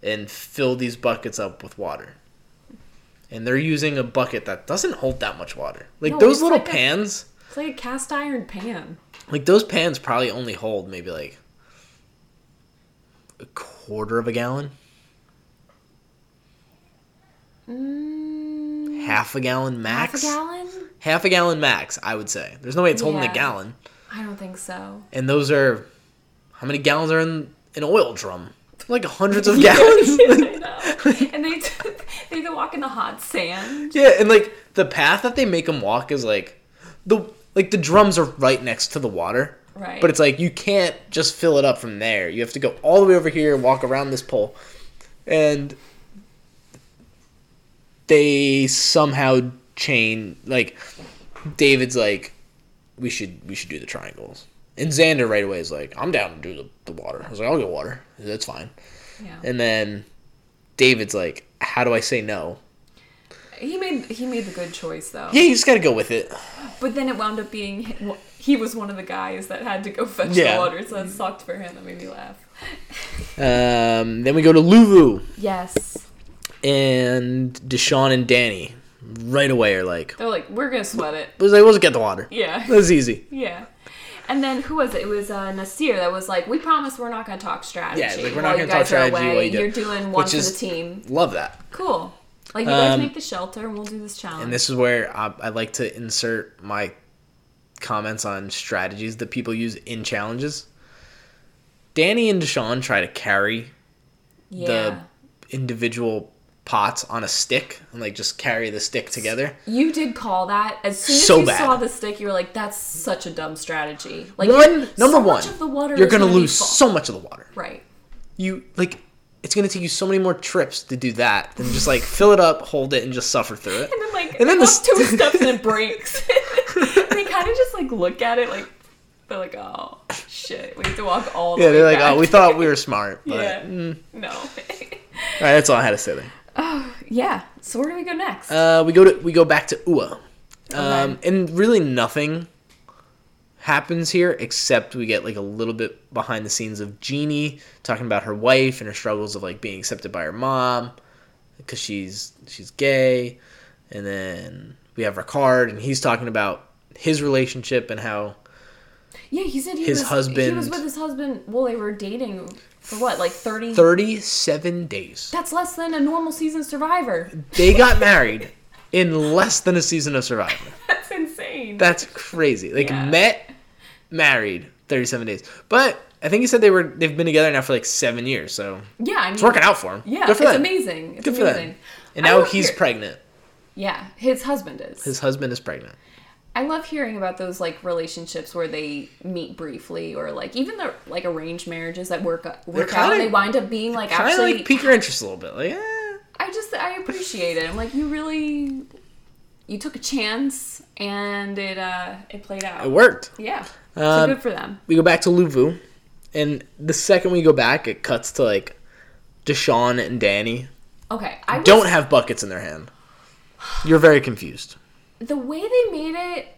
and fill these buckets up with water. And they're using a bucket that doesn't hold that much water. Like No, those little like a- pans It's like a cast iron pan. like those pans probably only hold maybe like a quarter of a gallon. Mm, half a gallon max? Half a gallon? half a gallon max i would say. There's no way it's holding Yeah. a gallon I don't think so. and those are how many gallons are in an oil drum like hundreds of gallons know. and they they go walk in the hot sand. yeah and like the path that they make them walk is like the like the drums are right next to the water Right. but it's like you can't just fill it up from there you have to go all the way over here and walk around this pole and they somehow chain like david's like we should we should do the triangles and xander right away is like i'm down to do the, the water i was like i'll get water that's fine yeah. and then david's like how do i say no He made he made the good choice though. yeah you just gotta go with it But then it wound up being he was one of the guys that had to go fetch Yeah. the water, so that sucked for him. That made me laugh. um, then we go to luvu Yes. and deshaun and danny right away are like They're like, we're gonna sweat it. it was like, we'll just get the water. Yeah. That's easy. Yeah. And then who was it? It was uh, Naseer that was like, "We promise we're not going to talk strategy. Yeah, like, we're while not you gonna talk guys are strategy while away. you do You're doing one Which for is- the team. Love that. Cool. Like you guys Um, make the shelter, and we'll do this challenge. And this is where I, I like to insert my comments on strategies that people use in challenges. Danny and Deshaun try to carry yeah. the individual pots on a stick and like just carry the stick together. You did call that as soon as So you bad. saw the stick. You were like, "That's such a dumb strategy." Like One number so one, much of the water you're gonna lose so much of the water. right. You like it's gonna take you so many more trips to do that than just like fill it up, hold it, and just suffer through it. And then like, And then the the two steps and it breaks. they kind of just like look at it like they're like, "Oh shit, we have to walk all the Yeah, they're like, back." oh, we thought we were smart, but yeah, mm. no. all right, that's all I had to say there. Oh yeah. So where do we go next? Uh, we go to we go back to Ua, um, Okay. and really nothing happens here except we get like a little bit behind the scenes of Genie talking about her wife and her struggles of like being accepted by her mom because she's she's gay, and then we have Ricard and he's talking about his relationship and how yeah, he said he his was, He husband- was with his husband. Well, they were dating for what, like thirty. 37 days That's less than a normal season Survivor. they got married in less than a season of Survivor. That's insane. That's crazy. Like Yeah. met, married, thirty-seven days. But I think he said they were they've been together now for like seven years, so yeah, I mean, it's working out for him. Yeah, good for it's them. amazing. It's Good for them. And now he's hear- pregnant. Yeah, his husband is. His husband is pregnant. I love hearing about those like relationships where they meet briefly, or like even the like arranged marriages that work work out. kinda- and They wind up being like actually. like pique your interest a little bit. Like, eh. I just I appreciate it. I'm like you really, you took a chance and it uh it played out. it worked. Yeah, so Um, good for them. we go back to Luvu, and the second we go back, it cuts to like Deshaun and Danny Okay, I was- don't have buckets in their hand. You're very confused. The way they made it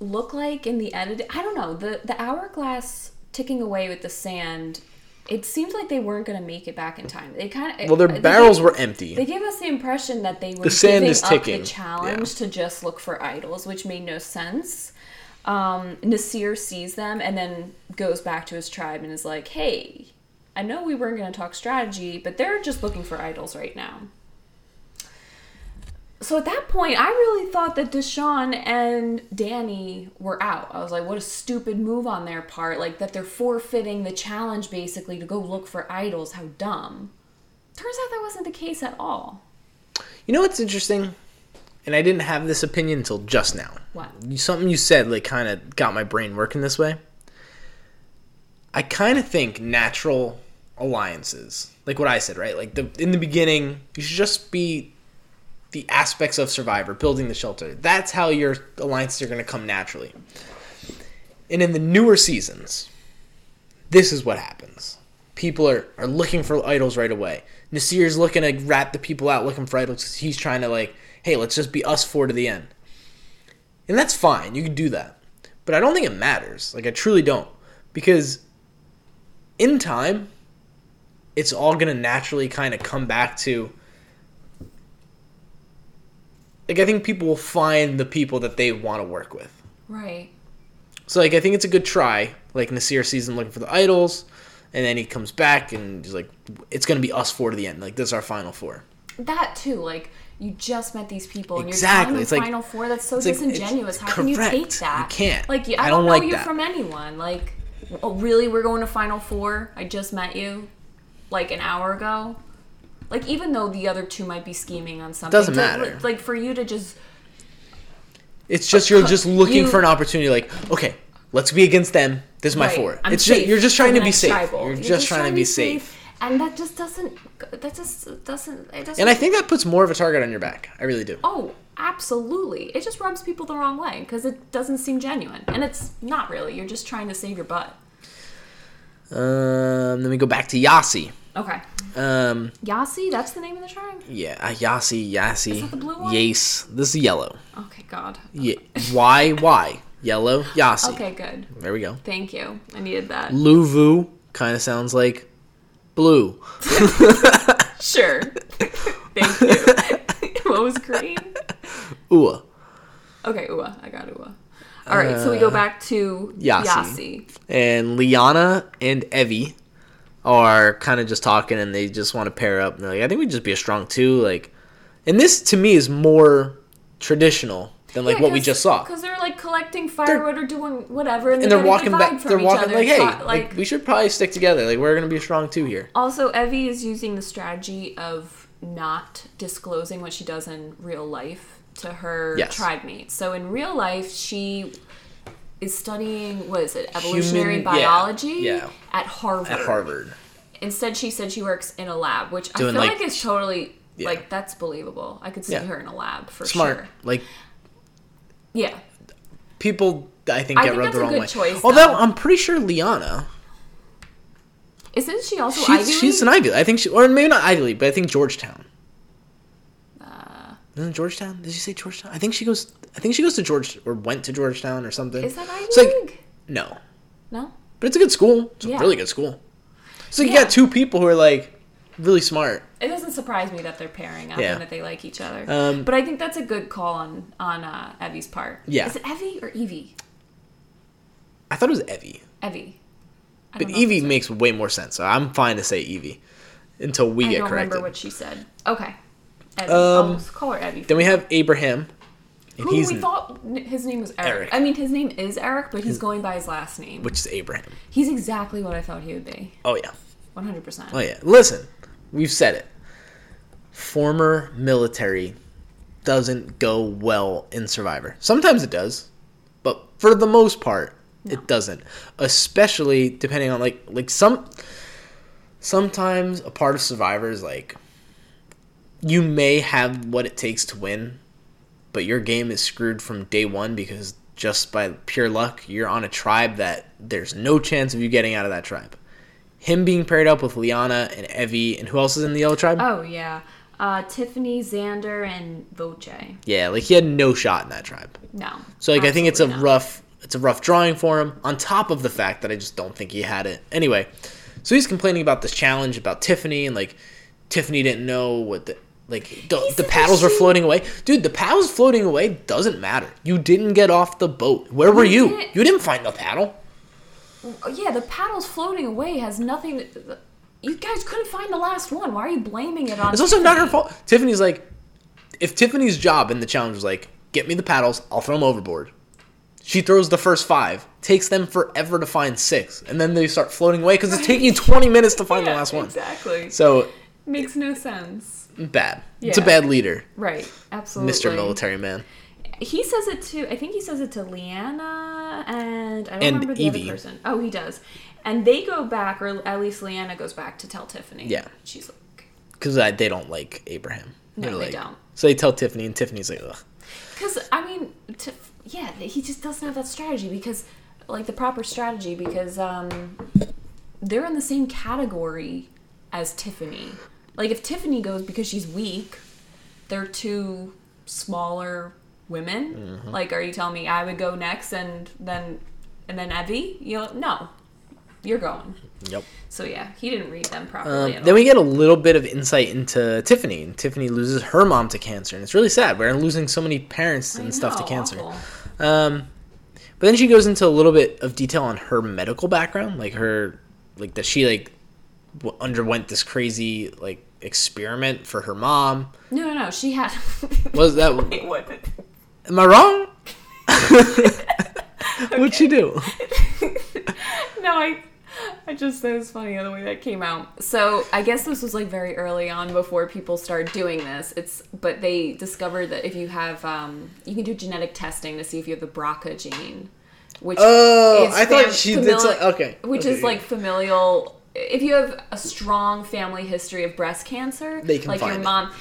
look like in the edit i don't know the the hourglass ticking away with the sand it seems like they weren't going to make it back in time. They kind of Well, their barrels were empty. they gave us the impression that they were The sand is up ticking, the challenge to just look for idols which made no sense. Um, naseer sees them and then goes back to his tribe and is like hey i know we weren't going to talk strategy but they're just looking for idols right now so at that point, I really thought that Deshaun and Danny were out. I was like, what a stupid move on their part. Like, that they're forfeiting the challenge basically to go look for idols. How dumb. Turns out that wasn't the case at all. You know what's interesting? And I didn't have this opinion until just now. What? Something you said like kind of got my brain working this way. I kind of think natural alliances, like what I said, right? Like the in the beginning, you should just be the aspects of Survivor, building the shelter. That's how your alliances are going to come naturally. And in the newer seasons, this is what happens. People are, are looking for idols right away. Naseer's looking to rat the people out looking for idols he's trying to like, hey, let's just be us four to the end. And that's fine. You can do that. But I don't think it matters. Like I truly don't. Because in time, it's all gonna naturally kind of come back to like I think people will find the people that they want to work with. Right. So like I think it's a good try. Like Naseer sees them looking for the idols, and then he comes back and he's like, "It's gonna be us four to the end. Like this is our final four. That too, like, you just met these people and Exactly. you're telling It's them like- final four. That's so it's like- it's disingenuous. How can you take that? You can't. Like, I, I don't, don't know like you that. from anyone. Like, oh, really? We're going to final four? I just met you, like an hour ago. Like, even though the other two might be scheming on something, Doesn't to- matter. Like, for you to just It's just you're just looking You- for an opportunity. Like okay, let's be against them. This is my Right, four. I'm it's just, safe you're just trying to be safe. tribal. You're, just trying to be safe. and that just doesn't. That just doesn't. It doesn't. And I think that puts more of a target on your back. I really do. Oh, absolutely. It just rubs people the wrong way because it doesn't seem genuine. And it's not really. You're just trying to save your butt. Um, then we go back to Yasi. Okay. Um, Yasi, that's the name of the tribe? yeah, uh, Yasi, Yasi, Is that the blue one? Yace. This is yellow. Okay, God. Yeah, Y why? yellow Yasi. Okay, good. There we go. Thank you. I needed that. Luvu kind of sounds like blue. Sure. Thank you. what was green? Ua. Okay, Ua. I got Ua. All right, so we go back to Yasi. Yasi. and Liana and Evie are kind of just talking and they just want to pair up. And they're like, I think we'd just be a strong two. Like, and this to me is more traditional than like what we just saw. Because they're like collecting firewood or doing whatever, and, And they're getting walking back. They're walking like, hey, Fi- like, we should probably stick together. Like, we're gonna be a strong two here. Also, Evvie is using the strategy of not disclosing what she does in real life to her Yes. tribe mates. So in real life, she is studying what is it, evolutionary Human- biology yeah. at Harvard. At Harvard, Instead, she said she works in a lab, which I feel like- like, is totally Yeah. like that's believable. I could see Yeah. her in a lab for smart. sure. Like Yeah, people, I think I get think rubbed that's the a wrong good way. choice, Although though. I'm pretty sure Liana, isn't she also she's, Ivy she's an Ivy. League. I think she, or maybe not Ivy League, but I think Georgetown. Isn't it Georgetown? Did you say Georgetown? I think she goes. I think she goes to George or went to Georgetown or something. is that Ivy It's like no, No. but it's a good school. It's Yeah. a really good school. So you Yeah. got two people who are like really smart. It doesn't surprise me that they're pairing up Yeah. and that they like each other. Um, but I think that's a good call on on uh, Evie's part. Yeah. Is it Evie or Evie? I thought it was Evie, Evie. I but don't know if Evie it's right. makes way more sense. So I'm fine to say Evie until we I get don't corrected. remember what she said. Okay. Evie. Um, I'll call her Evie. Then we have Abraham and Who he's we thought his name was Eric. Eric. I mean, his name is Eric, but he's going by his last name. which is Abraham. He's exactly what I thought he would be. Oh yeah, 100%. oh yeah. Listen, we've said it. Former military doesn't go well in Survivor. Sometimes it does, but for the most part, it doesn't. Especially depending on like like some. Sometimes a part of Survivor is like you may have what it takes to win, but your game is screwed from day one because just by pure luck, you're on a tribe that there's no chance of you getting out of that tribe. Him being paired up with Liana and Evvie, and who else is in the yellow tribe? Oh, yeah. Uh, Tiffany, Xander, and Voce. yeah, like he had no shot in that tribe. No. So like I think it's a not. rough it's a rough drawing for him. On top of the fact that I just don't think he had it. Anyway, so he's complaining about this challenge about Tiffany and like Tiffany didn't know what the like the, the paddles she- floating away. Dude, the paddles floating away doesn't matter. You didn't get off the boat. Where were You you? didn't- You didn't find the paddle. Yeah, the paddles floating away has nothing. To, you guys couldn't find the last one. Why are you blaming it on? It's also not her fault. Tiffany's like, if Tiffany's job in the challenge was like, get me the paddles, I'll throw them overboard. She throws the first five, takes them forever to find six, and then they start floating away because it's taking you 20 minutes to find Yeah, the last one. Exactly. So, Makes no sense. Bad. It's a bad leader, Right. Absolutely. Mr. Military Man. He says it to. I think he says it to Liana and I don't And remember the Evvie. other person. Oh, he does. And they go back, or at least Liana goes back to tell Tiffany. Yeah. She's like, Because they don't like Abraham. No, They're they like- don't. So they tell Tiffany, and Tiffany's like, ugh. Because I mean, to, yeah, he just doesn't have that strategy because, like, the proper strategy because um, they're in the same category as Tiffany. Like, if Tiffany goes because she's weak, they're two smaller women. Mm-hmm. Like, are you telling me I would go next and then and then Evvie? You know, no, you're going. Yep. So yeah, he didn't read them properly. Um, then we get a little bit of insight into Tiffany, and Tiffany loses her mom to cancer, and it's really sad. We're losing so many parents and stuff to cancer. Um, but then she goes into a little bit of detail on her medical background, like her, like that she like w- underwent this crazy like experiment for her mom. No, no, no. She had. Was that? Wait, what? Am I wrong? What'd she do? no, I I just thought it was funny the way that came out. So I guess this was like very early on before people started doing this. It's but they discovered that if you have um, you can do genetic testing to see if you have the BRCA gene, which Oh, I thought she did some- okay, which okay, is like familial. If you have a strong family history of breast cancer, They can like your find it. mom.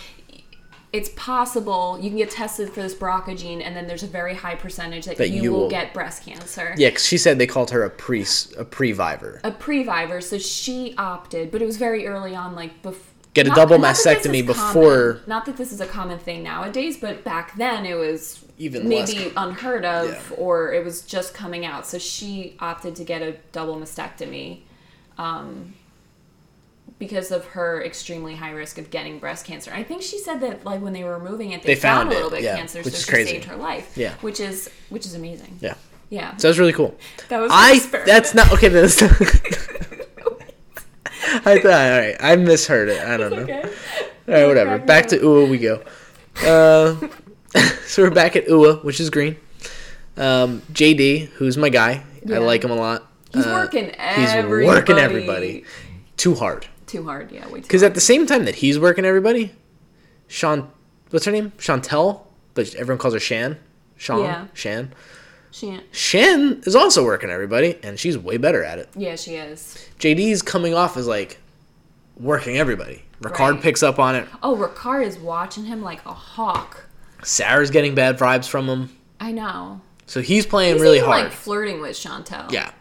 It's possible you can get tested for this BRCA gene, and then there's a very high percentage that, That you, you will, will- get breast cancer Yeah, because she said they called her a pre a previvor. a pre-vivor, so she opted, but it was very early on, like before Get a not- double mastectomy before- Common, not that this is a common thing nowadays, but back then it was Even maybe unheard of, Yeah. or it was just coming out. So she opted to get a double mastectomy, um, because of her extremely high risk of getting breast cancer. I think she said that like when they were removing it, they, They found a it, little bit yeah, cancer, which so is she crazy. saved her life. Yeah. which is which is amazing. Yeah, Yeah, so that's really cool. that was I that's not okay. That's not, I thought all right. I misheard it. I don't know. okay. All right, whatever. Back to. Ua we go. Uh, so we're back at Ua, which is green. Um, JD, who's my guy, I like him a lot. He's Uh, working He's everybody. working everybody too hard. Too hard, yeah. Way Because at the same time that he's working everybody, Sean, what's her name? Shantel, but everyone calls her Shan. Sean, Yeah. Shan. She, Shan is also working everybody, and she's way better at it. yeah, she is. JD's coming off as like working everybody. Ricard Right. picks up on it. Oh, Ricard is watching him like a hawk. Sarah's getting bad vibes from him. I know. So he's playing He's really even, hard. like flirting with Shantel. yeah.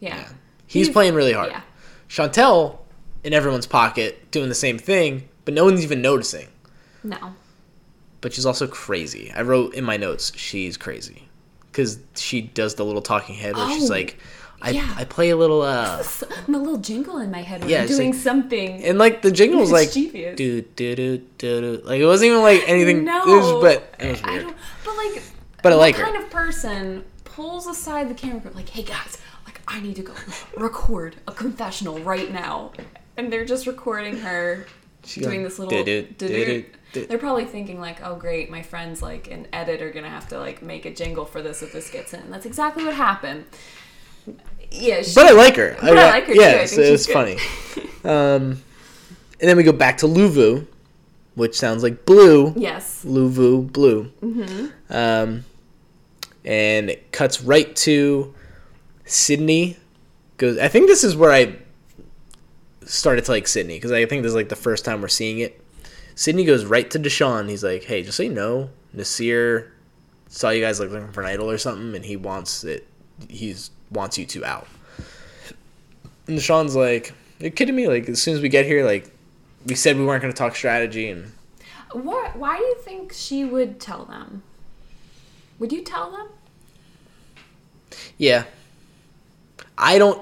Yeah. He's, playing really hard. Yeah. Shantel in everyone's pocket doing the same thing, but no one's even noticing. No. But she's also crazy. I wrote in my notes, she's crazy. Because she does the little talking head where she's Oh, like, I, yeah. I play a little, uh. A little jingle in my head when Yeah, I'm doing like- something. And like the jingle was like, do do do do do. Like it wasn't even like anything. no. it was- but it was I weird. don't, but like, But I like her. kind of person pulls aside the camera, like, hey guys, I need to go record a confessional right now, and they're just recording her She doing this little. "Du-du, du-du." du-du. They're probably thinking like, "Oh, great, my friends like an edit are gonna have to like make a jingle for this if this gets in." And that's exactly what happened. Yeah, she, But I like her. But I like her, too. Yeah, I so it's funny. um, and then we go back to Luvu, which sounds like blue. yes, Luvu blue. Mm-hmm. Um, and it cuts right to Sydney. Goes. I think this is where I started to like Sydney because I think this is like the first time we're seeing it. Sydney goes right to Deshaun. He's like, "Hey, just so you know, Naseer saw you guys like looking for an idol or something, and he wants it. He's wants you two out." And Deshaun's like, "You're kidding me? Like, as soon as we get here, like, we said we weren't going to talk strategy, and What? Why do you think she would tell them? Would you tell them? yeah, I don't."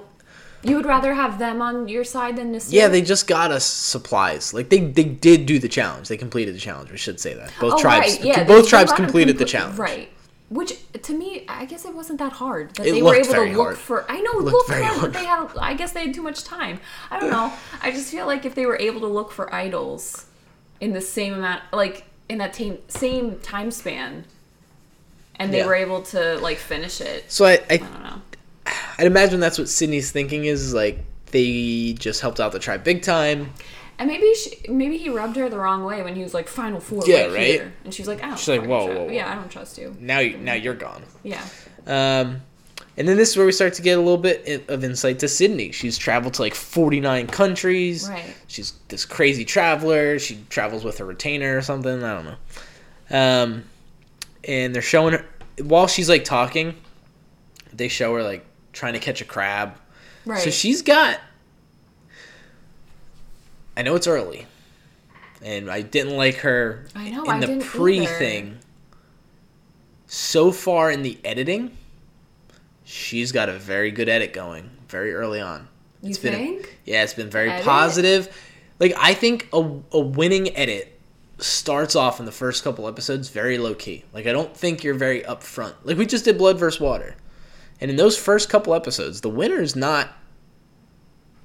You would rather have them on your side than Naseer? Yeah, they just got us supplies. Like they, they did do the challenge. They completed the challenge. We should say that both Oh, tribes right, yeah, both tribes they let 'em completed the challenge. Right. Which to me, I guess it wasn't that hard. That It they were able to look hard. for. I know it looked looked very hard, they had. I guess they had too much time. I don't know. I just feel like if they were able to look for idols in the same amount, like in that same same time span, and they Yeah. were able to like finish it. So I, I I don't know. I'd imagine that's what Sydney's thinking is like they just helped out the tribe big time. And maybe she, maybe he rubbed her the wrong way when he was like final four Yeah, right, right? here, and she's like, I don't She's like, whoa, whoa, whoa. yeah, I don't trust you. Now you now you're gone. Yeah, Um, and then this is where we start to get a little bit of insight to Sydney. She's traveled to like 49 countries. Right. She's this crazy traveler. She travels with a retainer or something. I don't know. Um, and they're showing her while she's like talking. They show her like trying to catch a crab. right. So she's got. I know it's early, and I didn't like her I know, in I the pre either. thing. So far in the editing, she's got a very good edit going very early on. you It's been? Yeah, it's been very Edit? positive. Like I think a a winning edit starts off in the first couple episodes very low key. Like I don't think you're very upfront. Like we just did Blood vs Water. And in those first couple episodes, the winner is not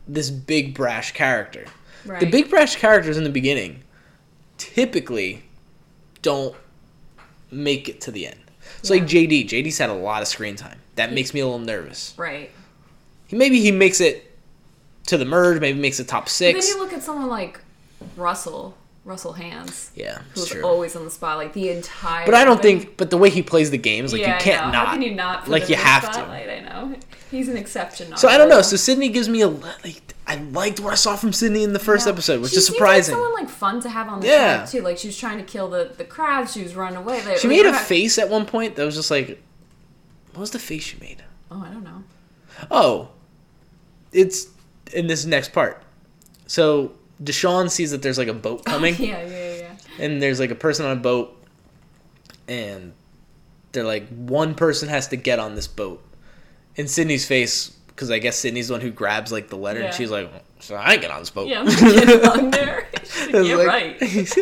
this big brash character. Right. The big brash characters in the beginning typically don't make it to the end. So like JD, JD's had a lot of screen time. That makes me a little nervous. right. He maybe he makes it to the merge, maybe makes it top But six. then you look at someone like Russell, Russell Hantz, yeah, who's true. always on the spot, like the entire. but I don't thing. think. But the way he plays the games, like yeah, you can't not. How can you not? Like you have to. I know. He's an exception. So I don't know. So Sydney gives me a like. I liked what I saw from Sydney in the first Yeah. episode, which she is surprising. Like someone like fun to have on the Yeah. tribe too. Like she was trying to kill the the crabs. She was running away. They, she made a face at one point that was just like, what was the face she made? Oh, I don't know. Oh, it's in this next part. So Deshaun sees that there's like a boat coming, Yeah, yeah, yeah. and there's like a person on a boat, and they're like, one person has to get on this boat. And Sydney's face, because I guess Sydney's the one who grabs like the letter, and she's like, so I ain't get on this boat. Yeah, I'm getting on there. It's You're like- right.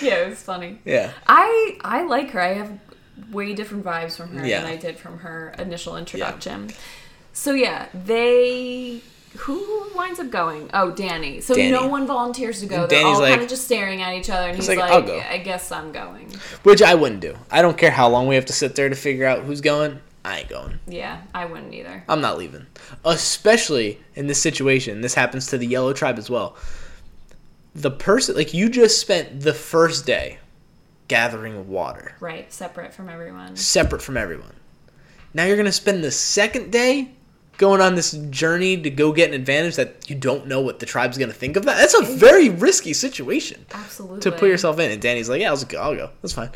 Yeah, it was funny. yeah. I I like her. I have way different vibes from her Yeah. than I did from her initial introduction. So yeah, they who winds up going? Oh, Danny. So Danny. no one volunteers to go. And They're Danny's all like- kind of just staring at each other, and he's, like, like, "I'll go." "I guess I'm going." Which I wouldn't do. I don't care how long we have to sit there to figure out who's going. I ain't going. Yeah, I wouldn't either. I'm not leaving. Especially in this situation. This happens to the yellow tribe as well. The person, like, you just spent the first day gathering water, Right, separate from everyone. separate from everyone. Now you're going to spend the second day going on this journey to go get an advantage that you don't know what the tribe's going to think of that. That's a very risky situation Absolutely. to put yourself in. And Danny's like, yeah, I'll go. I'll go. That's fine.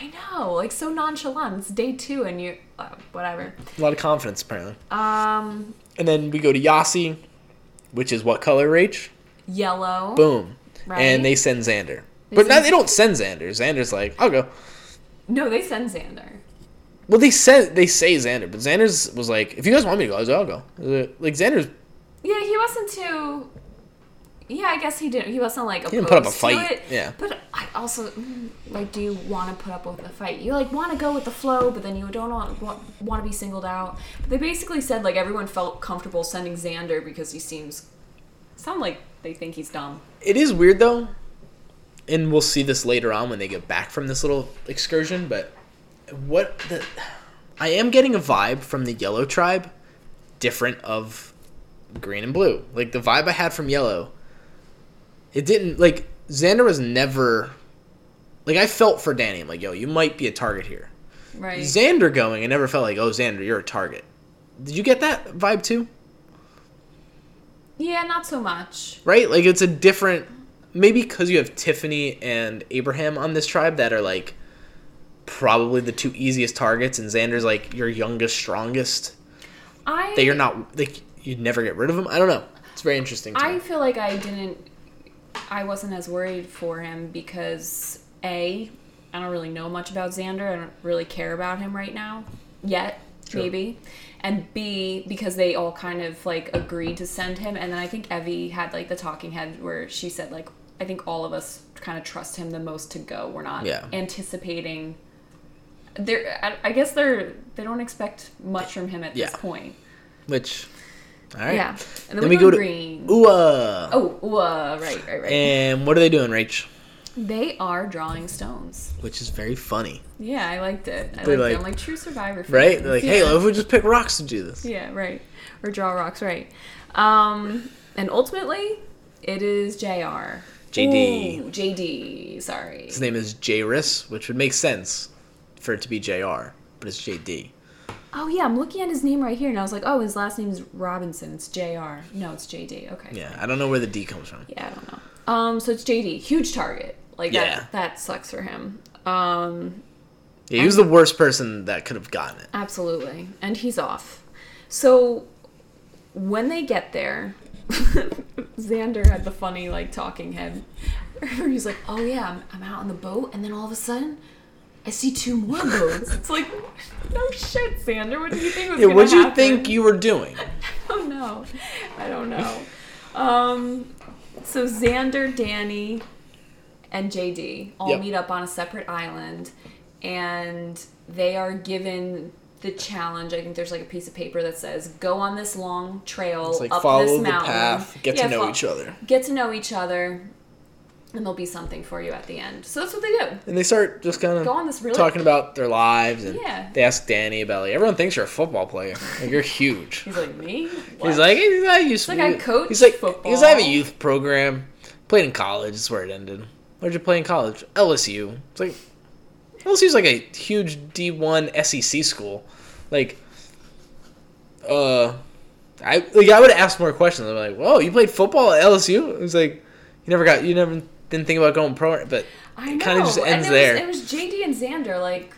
I know, like so nonchalant. It's day two, and you, uh, whatever. A lot of confidence, apparently. Um, And then we go to Yasi, which is what color, Rach? yellow. Boom. Right. And they send Xander. They but now send- they don't send Xander. Xander's like, I'll go. No, they send Xander. Well, they said they say Xander, but Xander's was like, if you guys want me to go, I I'll go. Like Xander's, Yeah, he wasn't too. Yeah, I guess he didn't. He wasn't like opposed didn't put up a fight, yeah. But I also mm, like, do you want to put up with a fight? You like want to go with the flow, but then you don't want want to be singled out. They basically said like everyone felt comfortable sending Xander because he seems sound like they think he's dumb. It is weird though, and we'll see this later on when they get back from this little excursion. But what the, I am getting a vibe from the Yellow Tribe, different of Green and Blue. Like the vibe I had from Yellow, it didn't like Xander was never. Like I felt for Danny. I'm like, yo, you might be a target here. Right. Xander going, I never felt like, oh, Xander, you're a target. Did you get that vibe too? yeah, not so much. right? Like it's a different maybe because you have Tiffany and Abraham on this tribe that are like probably the two easiest targets, and Xander's like your youngest, strongest. I That you're not like you'd never get rid of him. I don't know. It's very interesting. I me. feel like I didn't. I wasn't as worried for him because a, I don't really know much about Xander. I don't really care about him right now yet, Sure. maybe. And B, because they all kind of like agreed to send him, and then I think Evvie had like the talking head where she said like I think all of us kind of trust him the most to go. We're not Yeah. anticipating. They're, I, I guess they're they don't expect much from him at Yeah. this point. Which, all right. Yeah, and then, Then we, go, go to- green. Ooh, Oh, uh, right, right, right. and what are they doing, Rach? They are drawing stones. Which is very funny, Yeah, I liked it. I They're it. like- I'm like true survivor. Fans. right? They're like, hey, yeah. if we just pick rocks to do this? yeah, right. Or draw rocks, right? Um, and ultimately, it is Jr. JD. Ooh, JD. Sorry. His name is Jairus, which would make sense for it to be Jr. But it's JD. Oh yeah, I'm looking at his name right here, and I was like, oh, his last name is Robinson. It's Jr. No, it's JD. Okay. Yeah, I don't know where the D comes from. Yeah, I don't know. Um, so it's JD. Huge target. Like Yeah. that. That sucks for him. Um, Yeah, he was the worst person that could have gotten it. Absolutely. And he's off. So when they get there, Xander had the funny like talking head. He's like, "Oh yeah, I'm, I'm out on the boat, and then all of a sudden, I see two more boats." It's like, no shit, Xander. What did you think was Yeah, gonna what do you happen? think you were doing? I don't know. I don't know. Um, so Xander, Danny, and JD all Yep. meet up on a separate island, and they are given the challenge. I think there's like a piece of paper that says, "Go on this long trail It's like up follow this the mountain, path, get Yeah, to know fo- each other. get to know each other." And there'll be something for you at the end. So that's what they do. And they start just kind Go of on this really talking about their lives, and Yeah. they ask Danny about like everyone thinks you're a football player, like you're huge. He's like me. He's like, he's I used like, I coach He's like, football. he's like, I have a youth program. Played in college. That's where it ended. Where'd you play in college? LSU. It's like LSU's like a huge D1 SEC E school. Like, uh, I like I would ask more questions. I'm like, whoa, you played football at LSU? It was like, you never got, you never didn't think about going pro, but I know. kinda just ends and there. Was, it was JD and Xander, like,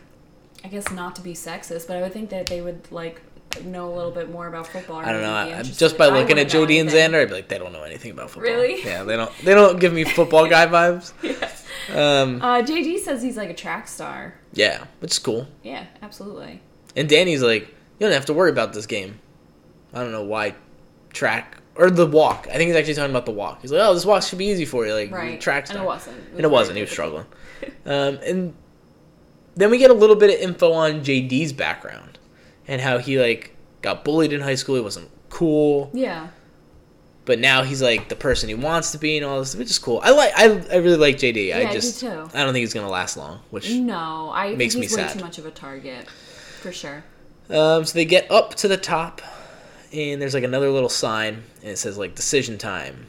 I guess not to be sexist, but I would think that they would like know a little bit more about football. I don't know. I, just by looking at JD and. Xander, I'd be like, they don't know anything about football. Really? Yeah, they don't. They don't give me football guy vibes. Um, Uh, JD says he's like a track star. yeah, which is cool. Yeah, absolutely. And Danny's like, you don't have to worry about this game. I don't know why track or the walk. I think he's actually talking about the walk. He's like, oh, this walk should be easy for you, like Right. track And it wasn't. And it wasn't. He was struggling. Um, and then we get a little bit of info on JD's background and how he like got bullied in high school. He wasn't cool, Yeah. but now he's like the person he wants to be and all this, which is cool. I like. I, I really like JD. Yeah, I I do just too. I don't think he's gonna last long. Which No, I Makes think me sad. too much of a target, for sure. Um, so they get up to the top, and there's like another little sign, and it says like decision time.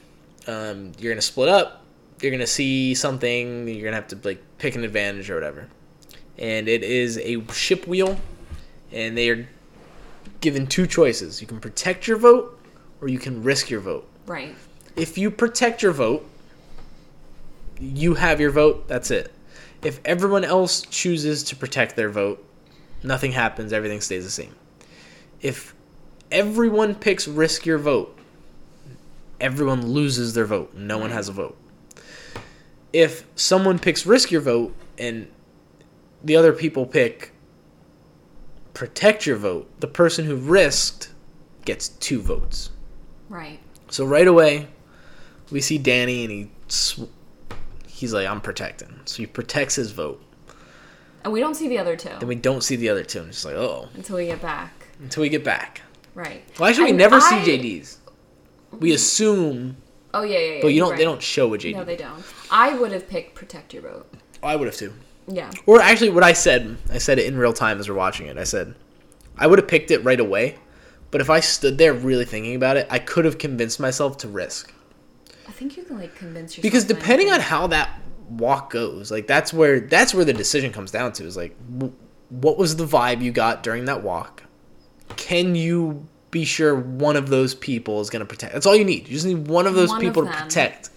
Um, you're gonna split up. You're gonna see something. You're gonna have to like pick an advantage or whatever. And it is a ship wheel, and they are given two choices. You can protect your vote, or you can risk your vote. Right. If you protect your vote, you have your vote. That's it. If everyone else chooses to protect their vote, nothing happens. Everything stays the same. If everyone picks risk your vote, everyone loses their vote. No one has a vote. If someone picks risk your vote and the other people pick protect your vote, the person who risked gets two votes. Right. So right away, we see Danny, and he sw- he's like, "I'm protecting." So he protects his vote. And we don't see the other two Then we don't see the other two, and it's just like, "Oh," until we get back. until we get back. Right. Well, actually, we never I- see JD's. We assume Oh yeah, yeah. yeah but you don't. They don't show a JD. No, they don't. I would have picked protect your boat. Oh, I would have too. Yeah. Or actually, what I said, I said it in real time as we're watching it. I said, I would have picked it right away, but if I stood there really thinking about it, I could have convinced myself to risk. I think you can like convince yourself. Because depending on how that walk goes, like that's where that's where the decision comes down to. Is like, w- what was the vibe you got during that walk? Can you be sure one of those people is going to protect? That's all you need. You just need one of those One of people to protect.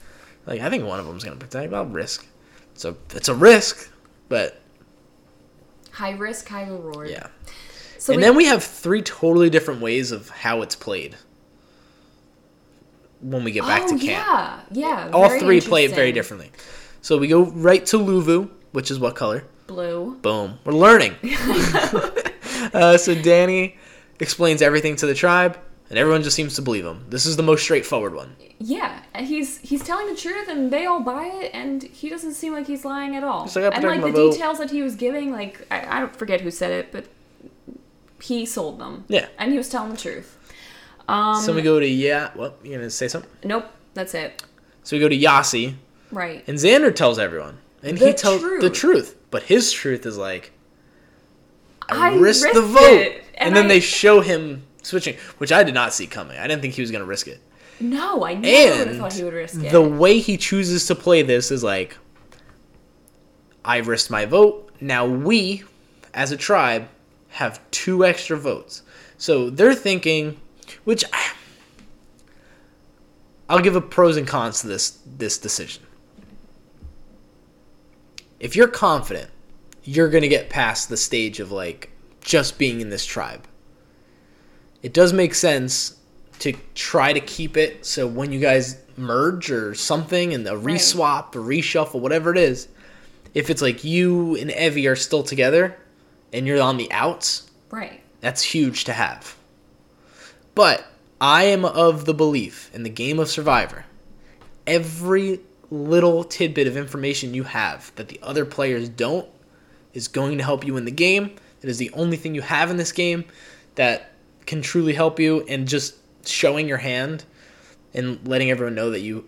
Like I think one of them is going to protect. I'll risk. So it's a risk, but high risk, high reward. yeah. So and we, then we have three totally different ways of how it's played. When we get back oh, to camp, Yeah, yeah. all three play it very differently. So we go right to Luvu, which is what color? Blue. Boom. We're learning. uh, so Danny explains everything to the tribe, and everyone just seems to believe him. This is the most straightforward one. Yeah, he's he's telling the truth, and they all buy it, and he doesn't seem like he's lying at all. Like, and like the vote." details that he was giving, like I, I don't forget who said it, but he sold them. Yeah. and he was telling the truth. Um, so we go to yeah. Well, you gonna say something? nope, that's it. So we go to Yasi, Right. and Xander tells everyone, and he The tells the truth. But his truth is like, I, I risked the vote, it, and, and then I- they show him switching, which I did not see coming. I didn't think he was gonna risk it. No, I never would have And thought he would risk it. the way he chooses to play this is like, I risked my vote. Now we, as a tribe, have two extra votes. So they're thinking, which I, I'll give a pros and cons to this this decision. If you're confident, you're gonna get past the stage of like just being in this tribe. It does make sense to try to keep it so when you guys merge or something and a reswap or reshuffle, whatever it is, if it's like you and Evvie are still together and you're on the outs, right. that's huge to have. But I am of the belief in the game of Survivor, every little tidbit of information you have that the other players don't is going to help you in the game. It is the only thing you have in this game that can truly help you, and just showing your hand and letting everyone know that you,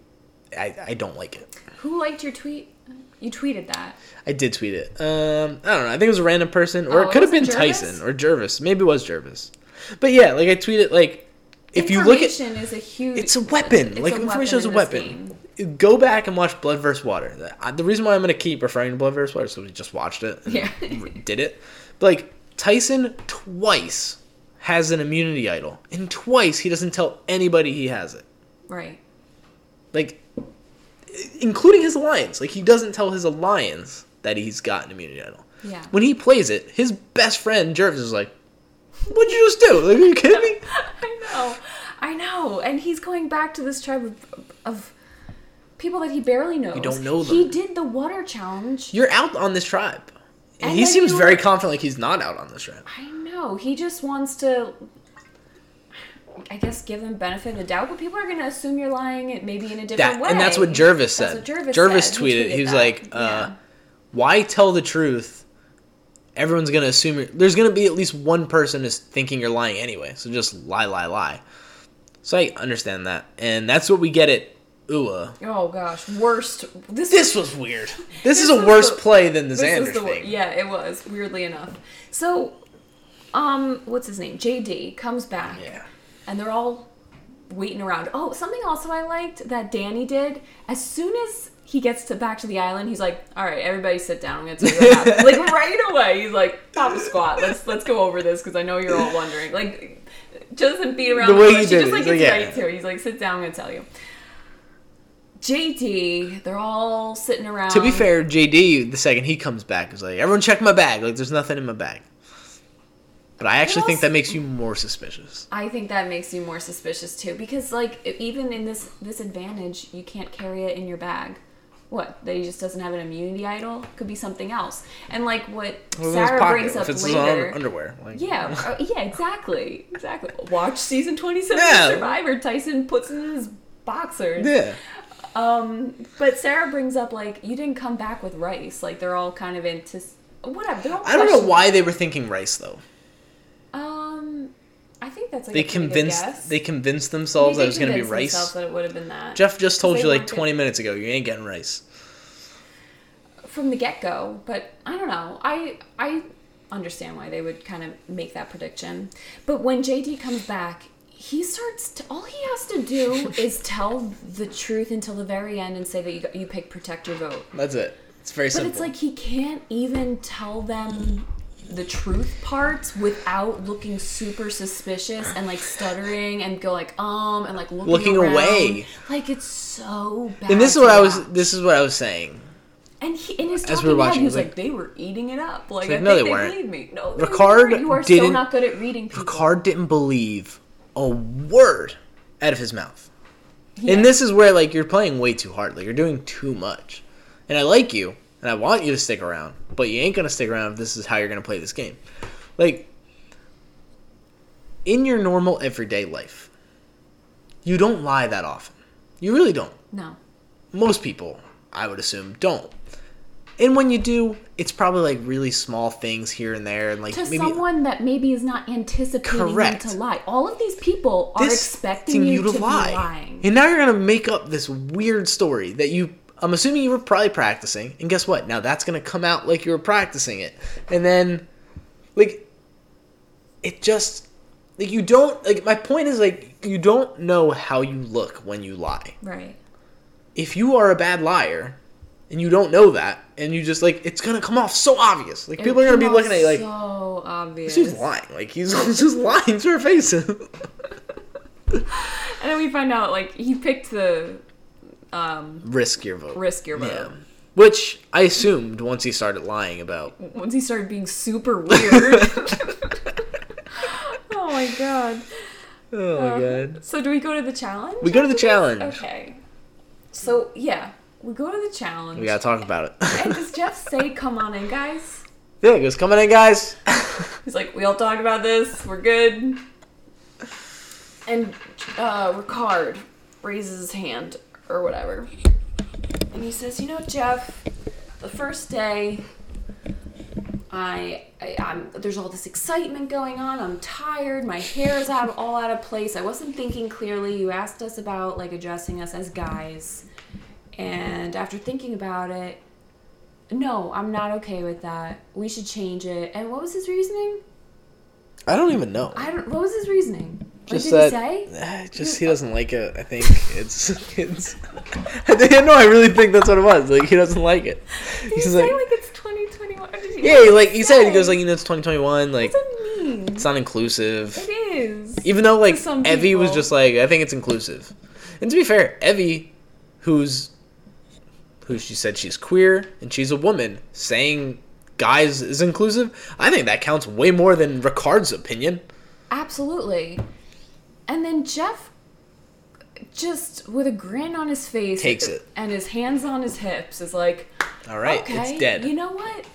I, I don't like it. Who liked your tweet? You tweeted that. I did tweet it. Um, I don't know. I think it was a random person, or Oh, it could have been Gervase? Tyson or Gervase. Maybe it was Gervase. But yeah, like I tweeted, like if you look at, Information is a huge. it's a weapon. it's like a information is a weapon. game. Go back and watch Blood vs. Water. The- The reason why I'm gonna keep referring to Blood vs. Water is because we just watched it. And Yeah. did it. But like Tyson twice has an immunity idol, and twice he doesn't tell anybody he has it. Right. Like, including his alliance. Like he doesn't tell his alliance that he's got an immunity idol. Yeah. When he plays it, his best friend Gervase is like, "What'd you just do? Like, are you kidding me?" I know. I know. And he's going back to this tribe of, of people that he barely knows. You don't know them. He did the water challenge. You're out on this tribe. And he seems very were- confident like he's not out on this tribe. I know. He just wants to. I guess give them benefit of the doubt, but people are going to assume you're lying maybe in a different That, way. and that's what Gervase said. what Gervase, Gervase said. tweeted, he was that. like, uh, "Why tell the truth? Everyone's gonna assume you're, there's gonna be at least one person is thinking you're lying anyway. So just lie, lie, lie." So I understand that, and that's what we get at UA. Oh gosh, worst. This This was weird. This, This is a worse the- play than the Xander the thing. yeah, it was weirdly enough. So, um, what's his name? JD comes back, Yeah. and they're all waiting around. Oh, something also I liked that Danny did. As soon as he gets to back to the island, he's like, "All right, everybody, sit down. I'm gonna tell you what happened." like right away, he's like, "Pop a squat. Let's let's go over this because I know you're all wondering." Like, doesn't beat around The way he did just like, gets "Yeah." right to it. He's like, "Sit down. I'm gonna tell you." JD, they're all sitting around. To be fair, JD, the second he comes back, is like, everyone check my bag. Like, there's nothing in my bag. But I actually think that makes you more suspicious. I think that makes you more suspicious too, because like even in this this advantage, you can't carry it in your bag. What? That he just doesn't have an immunity idol? Could be something else. And like what Well, Sara brings up later. underwear. Like, yeah, uh, yeah, exactly, exactly. Watch season twenty-seven Yeah. Survivor. Tyson puts in his boxers. Yeah. Um, but Sara brings up like you didn't come back with rice. Like they're all kind of into whatever. I don't know why they were thinking rice, though. Um, I think that's like They a pretty good convinced guess. they convinced themselves They that it was going to be rice. That it would have been that. Jeff just told you like it- 20 minutes ago you ain't getting rice. from the get go, but I don't know. I I understand why they would kind of make that prediction. But when JD comes back, he starts. To, all he has to do is tell the truth until the very end and say that you you pick protect your vote. That's it. It's very But simple. But it's like he can't even tell them the truth parts without looking super suspicious and like stuttering and go like um and like looking, Looking around. away. Like it's so bad. and this is what I was this is what I was saying. And he, in his talking we were head, he was it like, they were eating it up. Like, like, I no, think they they weren't. believe me. No, Ricard weren't. You are so didn't- not good at reading people. Ricard didn't believe a word out of his mouth. Yeah. And this is where like you're playing way too hard. Like you're doing too much. And I like you and I want you to stick around, but you ain't going to stick around if this is how you're going to play this game. Like in your normal everyday life, you don't lie that often. You really don't. No. Most people, I would assume, don't. And when you do, it's probably like really small things here and there, and like To maybe someone that maybe is not anticipating Correct. them to lie. All of these people are this expecting you, to, be lying. And now you're gonna make up this weird story that you I'm assuming you were probably practicing, and guess what? Now that's gonna come out like you were practicing it. And then like it just like you don't like my point is like you don't know how you look when you lie. Right. If you are a bad liar and you don't know that and you just like it's gonna come off so obvious. Like people are gonna be looking at you like so obvious. dude's lying. Like he's just lying to her face. And then we find out like he picked the um, Risk your vote. risk your vote. Yeah. Which I assumed once he started lying about. Once he started being super weird. oh my god. Oh my god. So do we go to the challenge? We go to the challenge. Okay. So yeah, we go to the challenge. We gotta talk about it. And does Jeff say, "Come on in, guys"? yeah, he goes, coming in, guys. He's like, "We all talked about this. We're good." And uh, Ricard raises his hand or whatever, and he says, "You know, Jeff, the first day, I, I I'm there's all this excitement going on. I'm tired. My hair is out all out of place. I wasn't thinking clearly. You asked us about like addressing us as guys, and after thinking about it." No, I'm not okay with that. We should change it. And what was his reasoning? I don't even know. I don't. What was his reasoning? What Just did that, he say? eh, just he doesn't like it. I think it's it's. I think, no, I really think that's what it was. Like he doesn't like it. Did he He's like, like, it's 2021? Did he, yeah, like he said, he goes like you know it's 2021. Like What does it mean? it's not inclusive. It is. Even though like Evvie was just like I think it's inclusive. And to be fair, Evvie, who's who she said she's queer and she's a woman, saying guys is inclusive, I think that counts way more than Ricard's opinion. Absolutely. And then Jeff, just with a grin on his face, Takes it. and his hands on his hips, is like, All right, okay, it's dead. You know what,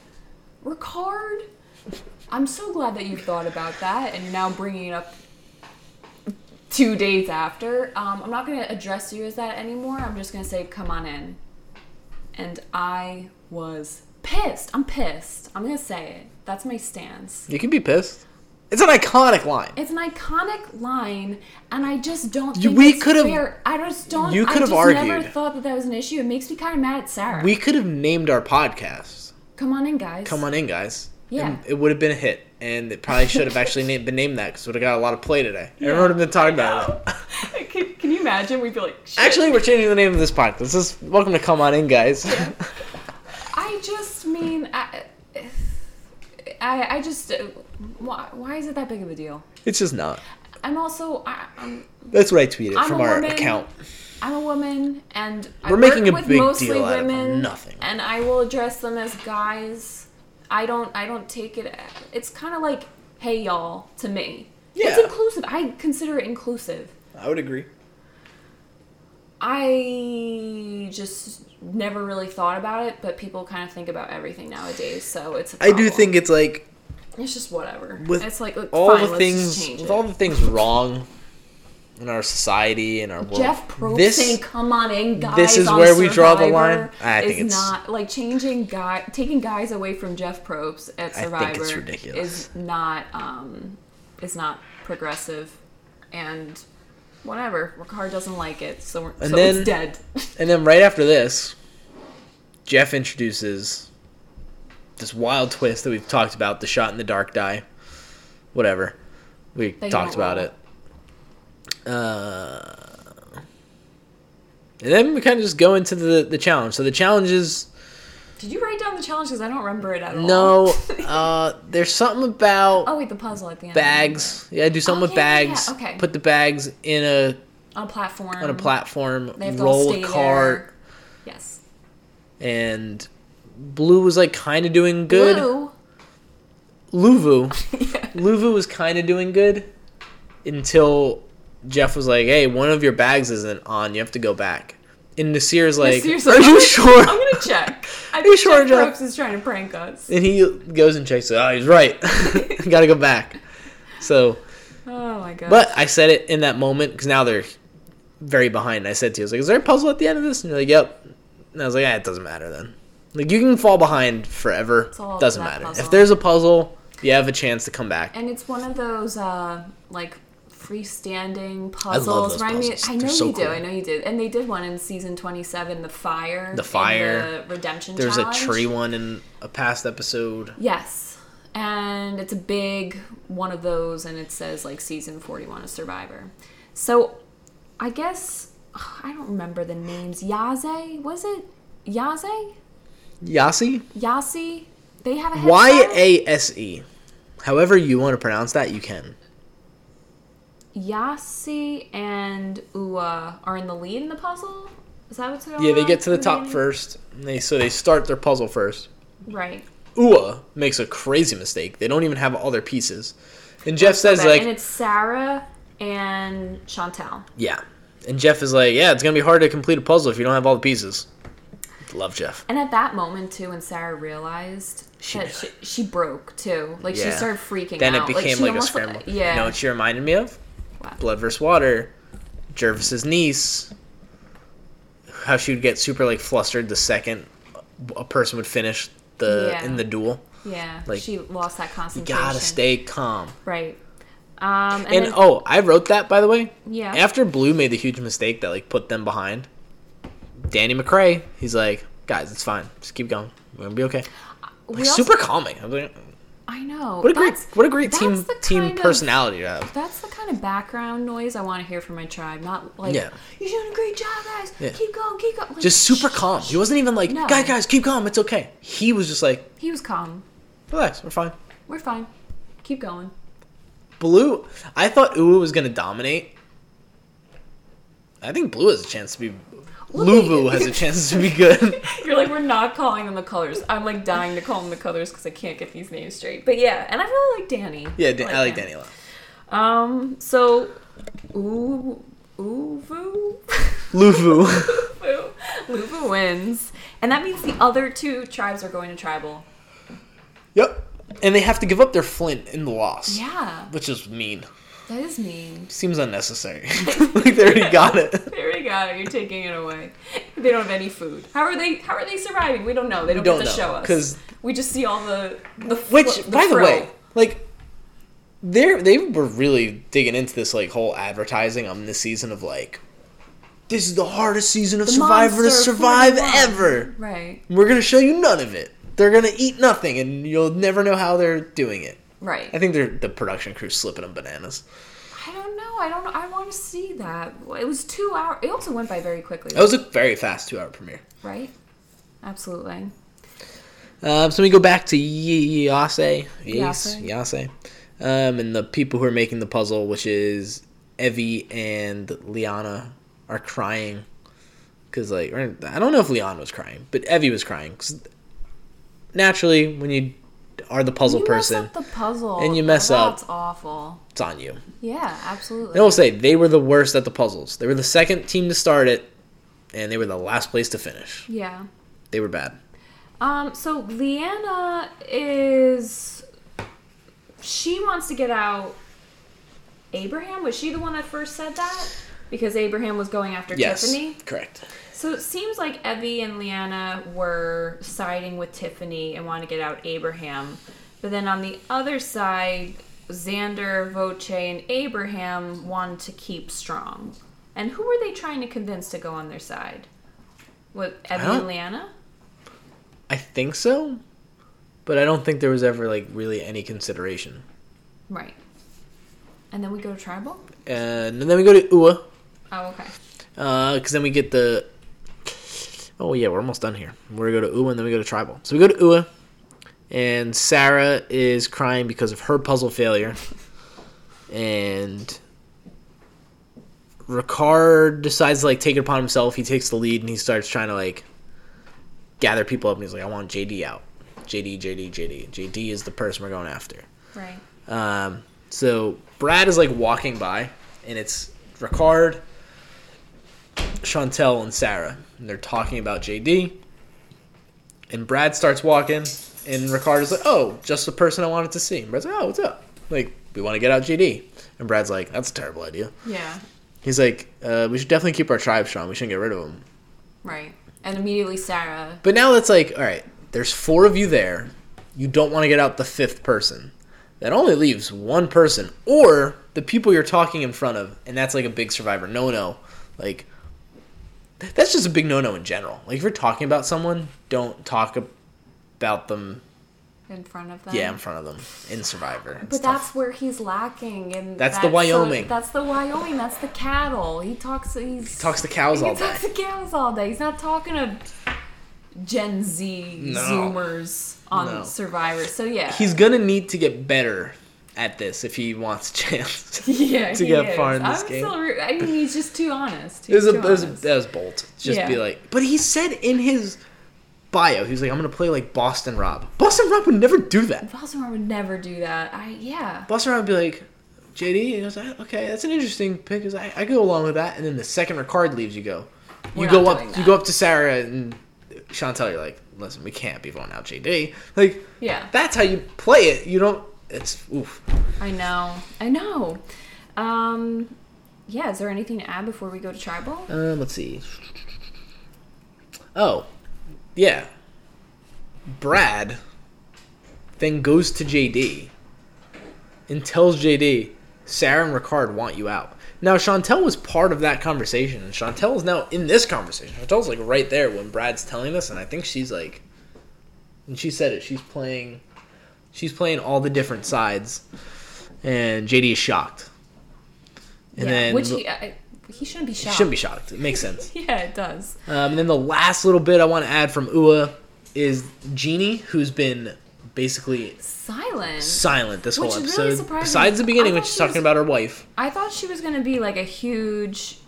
Ricard? I'm so glad that you thought about that, and you're now bringing it up two days after. Um, I'm not going to address you as that anymore. I'm just going to say, come on in. And I was pissed. I'm pissed. I'm going to say it. That's my stance. you can be pissed. It's an iconic line. It's an iconic line, and I just don't think we could've- I just don't. you could've argued. I just never thought that that was an issue. It makes me kind of mad at Sara. We could have named our podcast. Come on in, guys. Come on in, guys. Yeah. And it would have been a hit, and it probably should have actually named, been named that because it would have got a lot of play today. Everyone would have been talking about it. can, can you imagine? We'd be like, Shit. Actually, we're changing the name of this podcast. This is welcome to Come On In, guys. I just mean, I, I, I just, uh, why, why is it that big of a deal? it's just not. I'm also, I, I'm, That's what I tweeted I'm from our woman. account. I'm a woman, and I We're making work a with big mostly deal out of women, nothing. and I will address them as guys. I don't, I don't take it. It's kind of like, hey y'all, to me. Yeah. It's inclusive. I consider it inclusive. I would agree. I just never really thought about it, but people kind of think about everything nowadays, so it's. a I do think it's like it's just whatever. with it's like look, all fine, the things, with it. all the things wrong in our society and our world. Jeff Probst this saying "Come on in, guys." this is where we draw the line? I think it's- not like changing guy taking guys away from Jeff Probst at Survivor. I think Survivor. it's ridiculous. Is not um, is not progressive, and whatever. Ricard doesn't like it, so, we're, And so then- it's dead. And then right after this, Jeff introduces this wild twist that we've talked about the shot in the dark die. Whatever. We They talked about roll. it. Uh, and then we kind of just go into the, the challenge. So the challenge is Did you write down the challenge? Because I don't remember it at all. no, uh, there's something about oh wait, the puzzle at the end. bags. Yeah, do something Oh, with yeah, bags. yeah, okay. Put the bags in a on a platform. on a platform. They have to roll a cart. there. Yes. And Blue was like kind of doing good. Blue. Luvu. yeah. Luvu was kind of doing good until Jeff was like, "Hey, one of your bags isn't on. You have to go back." And Naseer's like, Seriously, "Are I'm you sure?" I'm gonna check. I think sure, Jeff? Probst is trying to prank us. And he goes and checks it. Oh, he's right. Got to go back. So, Oh my god. but I said it in that moment because now they're very behind. I said to you, I was like, "Is there a puzzle at the end of this?" And you're like, "Yep." And I was like, "Ah, it doesn't matter then. Like you can fall behind forever. all Doesn't matter. puzzle. If there's a puzzle, you have a chance to come back." and it's one of those uh like freestanding I puzzles. those Remind puzzles. I know so you do. I know you did. And they did one in season 27, the fire. The fire. the redemption There's challenge. a tree one in a past episode. Yes. And it's a big one of those, and it says like season 41 of Survivor. So I guess, I don't remember the names. Yaze? Was it Yaze? Yasi? Yasi? They have a Y? A S E. However you want to pronounce that, you can. Yasi and Ua are in the lead in the puzzle? Is that what's going on? Yeah, they get to the top first. And they so they start their puzzle first. Right. Ua makes a crazy mistake. They don't even have all their pieces. And Jeff says Okay, like, and it's Sara and Shantel. yeah. And Jeff is like, yeah, it's gonna be hard to complete a puzzle if you don't have all the pieces. Love Jeff. And at that moment too, when Sara realized She that she, she broke too, like she started freaking Then out. it became she like, a scramble. Yeah. You know what she reminded me of? Blood vs. Water. Gervase's niece. How she would get super like flustered the second a person would finish the Yeah. in the duel. Yeah, like, she lost that concentration. You gotta stay calm. right. Um, and, And then, oh, I wrote that by the way. yeah, After Blue made the huge mistake that like put them behind, Danny McCray, he's like, guys, it's fine. Just keep going. We're gonna be okay. Like, also- super calming. I was like, I know. what a great, what a great team team of- personality to have. That's the kind of background noise I want to hear from my tribe. Not like, Yeah. you're doing a great job, guys. Yeah. Keep going, keep going. Like, Just super shh, calm. He wasn't even like, No. guys, guys, keep calm. It's okay. He was just like, He was calm. relax, we're fine. We're fine. Keep going. Blue, I thought Uwu was gonna dominate. I think Blue has a chance to be. Luvu has a chance to be good. You're like, we're not calling them the colors. I'm like dying to call them the colors because I can't get these names straight. But yeah, and I really like Danny. yeah, Dan- I like Danny a lot. Um, so, ooh, Uvu, Luvu. Luvu, Luvu wins, and that means the other two tribes are going to tribal. yep. And they have to give up their flint in the loss. Yeah, Which is mean. That is mean. Seems unnecessary. like they already got it. They already got it. You're taking it away. They don't have any food. How are they? How are they surviving? We don't know. They don't, don't get to know, show us 'cause- we just see all the the fl- Which, the by the way, like they they were really digging into this like whole advertising on this season of like this is the hardest season of The Survivor to survive 41. ever. right, We're gonna show you none of it. They're gonna eat nothing, and you'll never know how they're doing it. Right. I think they're the production crew slipping them bananas. I don't know. I don't. I want to see that. It was two hours. It also went by very quickly. That was a very fast two-hour premiere. right? Absolutely. Um, so we go back to Y- Yase, Yase, Yase. Um, and the people who are making the puzzle, which is Evvie and Liana, are crying because, like, I don't know if Liana was crying, but Evvie was crying 'cause naturally, when you are the puzzle you person, the puzzle, and you mess up- That's awful. it's on you. Yeah, absolutely. And I will say they were the worst at the puzzles. They were the second team to start it, and they were the last place to finish. Yeah. They were bad. Um. So Liana is. She wants to get out. Abraham was she the one that first said that? Because Abraham was going after Yes, Tiffany. correct. So it seems like Evvie and Liana were siding with Tiffany and want to get out Abraham. But then on the other side, Xander, Voce, and Abraham wanted to keep strong. And who were they trying to convince to go on their side? What, Evvie and Liana? I think so, but I don't think there was ever like really any consideration. Right. And then we go to tribal? And then we go to Ua, Oh, okay. Uh, because then we get the. Oh yeah, we're almost done here. We're gonna go to Ua and then we go to tribal. So we go to Ua, and Sara is crying because of her puzzle failure, and Ricard decides to like take it upon himself. He takes the lead and he starts trying to like gather people up. And he's like, "I want JD out. JD, JD, JD. JD is the person we're going after." Right. Um, so Brad is like walking by, and it's Ricard, Shantel, and Sara, and they're talking about JD. And Brad starts walking, and Ricardo's like, "Oh, just the person I wanted to see." And Brad's like, "Oh, what's up? Like, we want to get out JD." And Brad's like, "That's a terrible idea." Yeah. He's like, uh, "We should definitely keep our tribe strong. We shouldn't get rid of them." Right. And immediately Sara. But now it's like, all right, there's four of you there. You don't want to get out the fifth person. That only leaves one person, or the people you're talking in front of, and that's like a big survivor no no. Like, that's just a big no no in general. Like, if you're talking about someone, don't talk about them, in front of them. yeah, in front of them in Survivor. But stuff. that's where he's lacking, and That's the Wyoming. that's the Wyoming. That's the cattle. He talks. He's, talks to cows all day. He talks to cows all day. He's not talking to Gen Z No. Zoomers on No. Survivor. So yeah, He's gonna need to get better at this if he wants a chance. yeah to get is. far in this I'm game. Still, I mean, he's just too honest. It He's was a, too it was a, that was bold. Just Yeah. be like, but he said in his bio, he was like, I'm gonna play like Boston Rob. Boston Rob would never do that. Boston Rob would never do that. I yeah. Boston Rob would be like, JD, and he goes, "Ah, okay, that's an interesting pick. Cause I, I go along with that. And then the second Ricard leaves, you go, you We're go up, doing you go up to Sara and Shantel. You're like, listen, we can't be voting out JD. Like, Yeah. that's how you play it. You don't. It's oof. I know. I know. Um, yeah. Is there anything to add before we go to tribal? Um, let's see. Oh, yeah. Brad then goes to JD and tells JD, Sara and Ricard want you out. Now, Shantel was part of that conversation, and Shantel is now in this conversation. Shantel's like right there when Brad's telling this, and I think she's like, and she said it. She's playing, she's playing all the different sides, and JD is shocked. And yeah. then Which he I, he shouldn't be shocked. shouldn't be shocked. It makes sense. Yeah, it does. Um, and then the last little bit I want to add from Ua is Genie, who's been basically Silent. silent this Which whole is really episode. surprising. Besides the beginning, when she's she talking was- about her wife. I thought she was going to be like a huge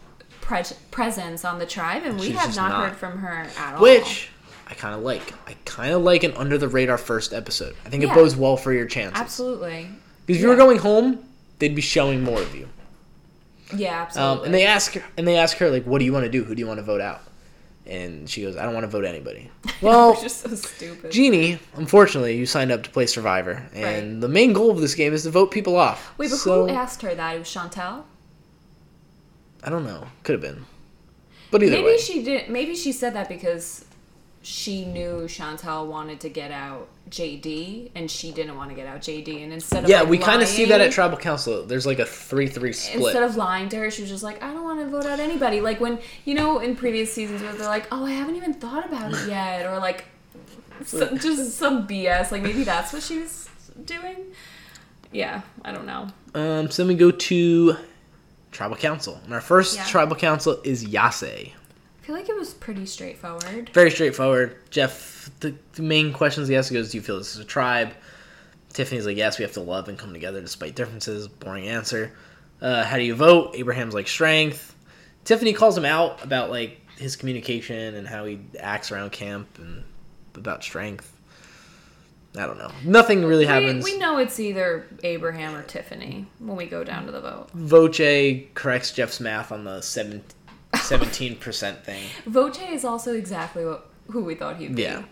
pre- presence on the tribe, and we She's have not, not. heard from her at all. Which I kind of like. I kind of like an under the radar first episode. I think it bodes well for your chances. absolutely, Because if you were going home, they'd be showing more of you. yeah, absolutely. Um, and they ask her, and they ask her like, "What do you want to do? Who do you want to vote out?" And she goes, "I don't want to vote anybody." Well, is so stupid. Genie, unfortunately, you signed up to play Survivor, and Right. the main goal of this game is to vote people off. Wait, but so, who asked her that? It was Shantel. I don't know. Could have been, but either Maybe way, she did. Maybe she said that because she knew Shantel wanted to get out JD, and she didn't want to get out JD. And instead of yeah, like, we kind of see that at Tribal Council. There's like a three-three split. Instead of lying to her, she was just like, I don't want to vote out anybody. Like when, you know, in previous seasons where they're like, oh, I haven't even thought about it yet. Or like, some, just some BS. Like maybe that's what she was doing. Yeah, I don't know. um, so then we go to Tribal Council, and our first Yeah. Tribal Council is Yase. I feel like it was pretty straightforward. Very straightforward. Jeff, the, the main questions he asks goes, "Do you feel this is a tribe?" Tiffany's like, "Yes, we have to love and come together despite differences." Boring answer. Uh, how do you vote? Abraham's like strength. Tiffany calls him out about like his communication and how he acts around camp and about strength. I don't know. Nothing really We, happens. we know it's either Abraham or Tiffany when we go down to the vote. Voce corrects Jeff's math on the seven, 17% thing. Voce is also exactly what who we thought he'd be. Yeah.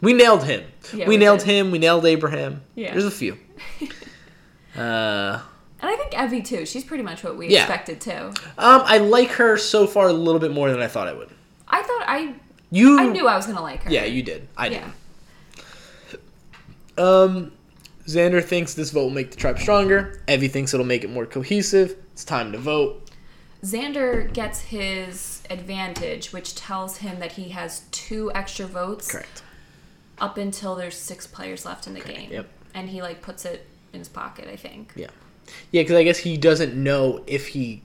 We nailed him. Yeah, we, we nailed did. him. We nailed Abraham. Yeah. There's a few. uh, And I think Evvie too. She's pretty much what we Yeah. expected too. um, I like her so far a little bit more than I thought I would. I thought I You, I knew I was gonna like her. yeah, you did. I did. yeah. Um, Xander thinks this vote will make the tribe stronger. Evie thinks it'll make it more cohesive. It's time to vote. Xander gets his advantage, which tells him that he has two extra votes Correct. up until there's six players left in the game. yep. And he like puts it in his pocket, I think. Yeah. Yeah, because I guess he doesn't know if he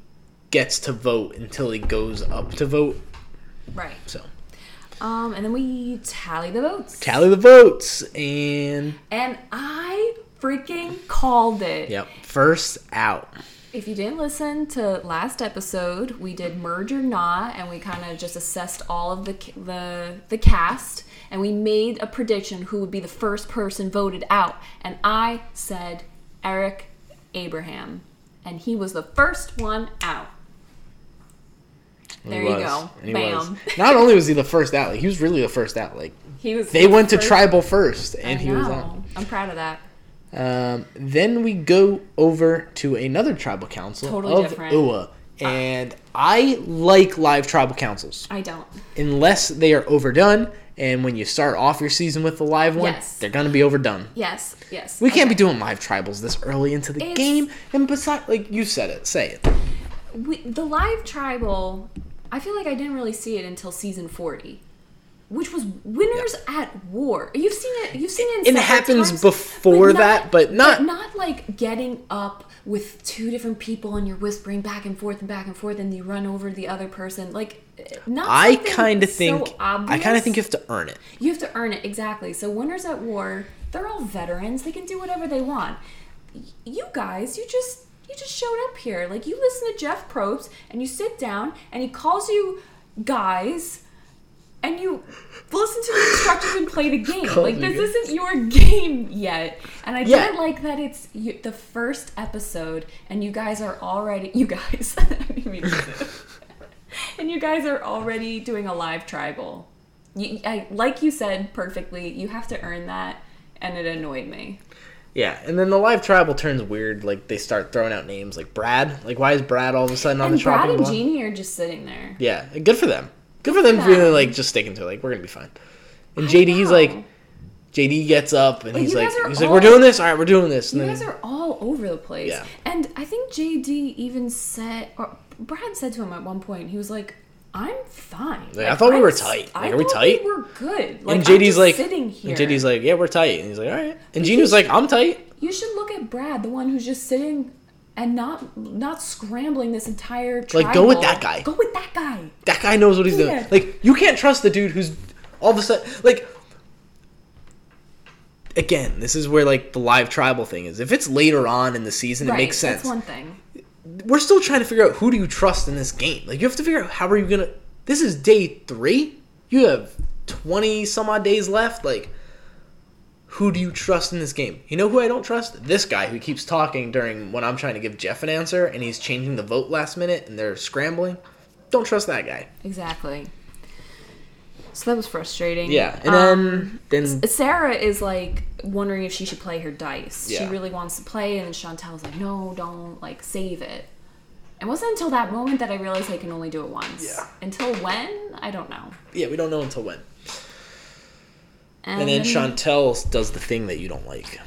gets to vote until he goes up to vote. Right. So Um, and then we tally the votes. tally the votes and and I freaking called it. yep, first out. If you didn't listen to last episode, we did merge or not, and we kind of just assessed all of the the the cast, and we made a prediction who would be the first person voted out, and I said Eric Abraham, and he was the first one out. There he you go. Bam. Not only was he the first out, like, he was really the first out. Like He was. they the went to tribal first, and he was on. I'm proud of that. Um, then we go over to another tribal council Totally of different. UA, and I like live tribal councils I don't. unless they are overdone. And when you start off your season with the live one, Yes. they're gonna be overdone. Yes. Yes. We can't be doing live tribals this early into the It's- game. And besides, like you said it, say it. we, the live tribal i feel like i didn't really see it until season 40 which was winners at war you've seen it you've seen it in It happens times, before that, but not- not like getting up with two different people and you're whispering back and forth and back and forth and you run over the other person like not I kind of so think I kind of think you have to earn it. You have to earn it exactly. So winners at war, they're all veterans. They can do whatever they want. You guys, you just you just showed up here. Like you listen to Jeff Probst and you sit down and he calls you guys and you listen to the instructions and play the game. Calls Like this isn't your game yet. And I Yeah. didn't like that it's you, the first episode and you guys are already you guys. I didn't mean to say that. and you guys are already doing a live tribal. You, I, like you said perfectly, you have to earn that, and it annoyed me. Yeah, and then the live tribal turns weird. Like they start throwing out names like Brad. Like why is Brad all of a sudden on And the Brad chopping and block? Genie are just sitting there. Yeah, good for them. Good for for them, really like just sticking to it. Like we're gonna be fine. And I JD's know. like, JD gets up and Like, he's like, he's like, we're doing this. All right, we're doing this. And You then guys are all over the place. Yeah. And I think JD even said, or Brad said to him at one point, he was like, "I'm fine." Like, I thought we were I'm tight. I are we tight? We were good. Like, and I'm JD's like, sitting here. and JD's like, yeah, we're tight. And he's like, all right. And Gene was like, I'm tight. you should look at Brad, the one who's just sitting and not not scrambling this entire. Like, go with that guy. Go with that guy. That guy knows what he's doing. Like you can't trust the dude who's all of a sudden like. Again, this is where like the live tribal thing is. If it's later on in the season, right. it makes sense. That's one thing. we're still trying to figure out who do you trust in this game. Like you have to figure out how are you gonna. This is day three. You have twenty some odd days left. Like, who do you trust in this game? You know who I don't trust? This guy who keeps talking during when I'm trying to give Jeff an answer and he's changing the vote last minute and they're scrambling. Don't trust that guy. Exactly. So that was frustrating. Yeah, and Um, then then Sara is like wondering if she should play her dice. She really wants to play, and Shantel's like, "No, don't like save it." It wasn't until that moment that I realized I can only do it once. Yeah. Until when? I don't know. yeah, we don't know until when. And, And then Shantel does the thing that you don't like.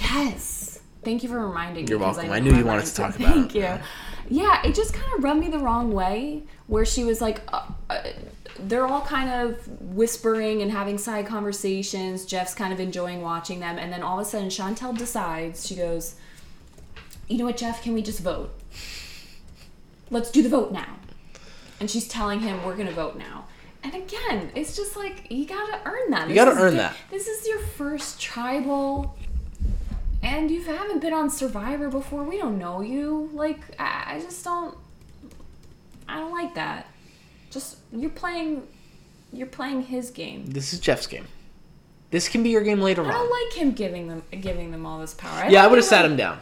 Yes. Thank you for reminding me. You're welcome. know I knew you wanted to talk about Thank it. you. Yeah. It just kind of rubbed me the wrong way, where she was like, uh, uh, they're all kind of whispering and having side conversations. Jeff's kind of enjoying watching them, and then all of a sudden, Shantel decides she goes, "You know what, Jeff? Can we just vote? Let's do the vote now." And she's telling him, "We're gonna vote now." And again, it's just like you gotta earn that. You This gotta earn the- that. This is your first tribal and you haven't been on Survivor before. We don't know you. Like, I I just don't. I don't like that. Just you're playing. You're playing his game. This is Jeff's game. This can be your game later I on. I don't like him giving them giving them all this power. yeah, I would have sat him down.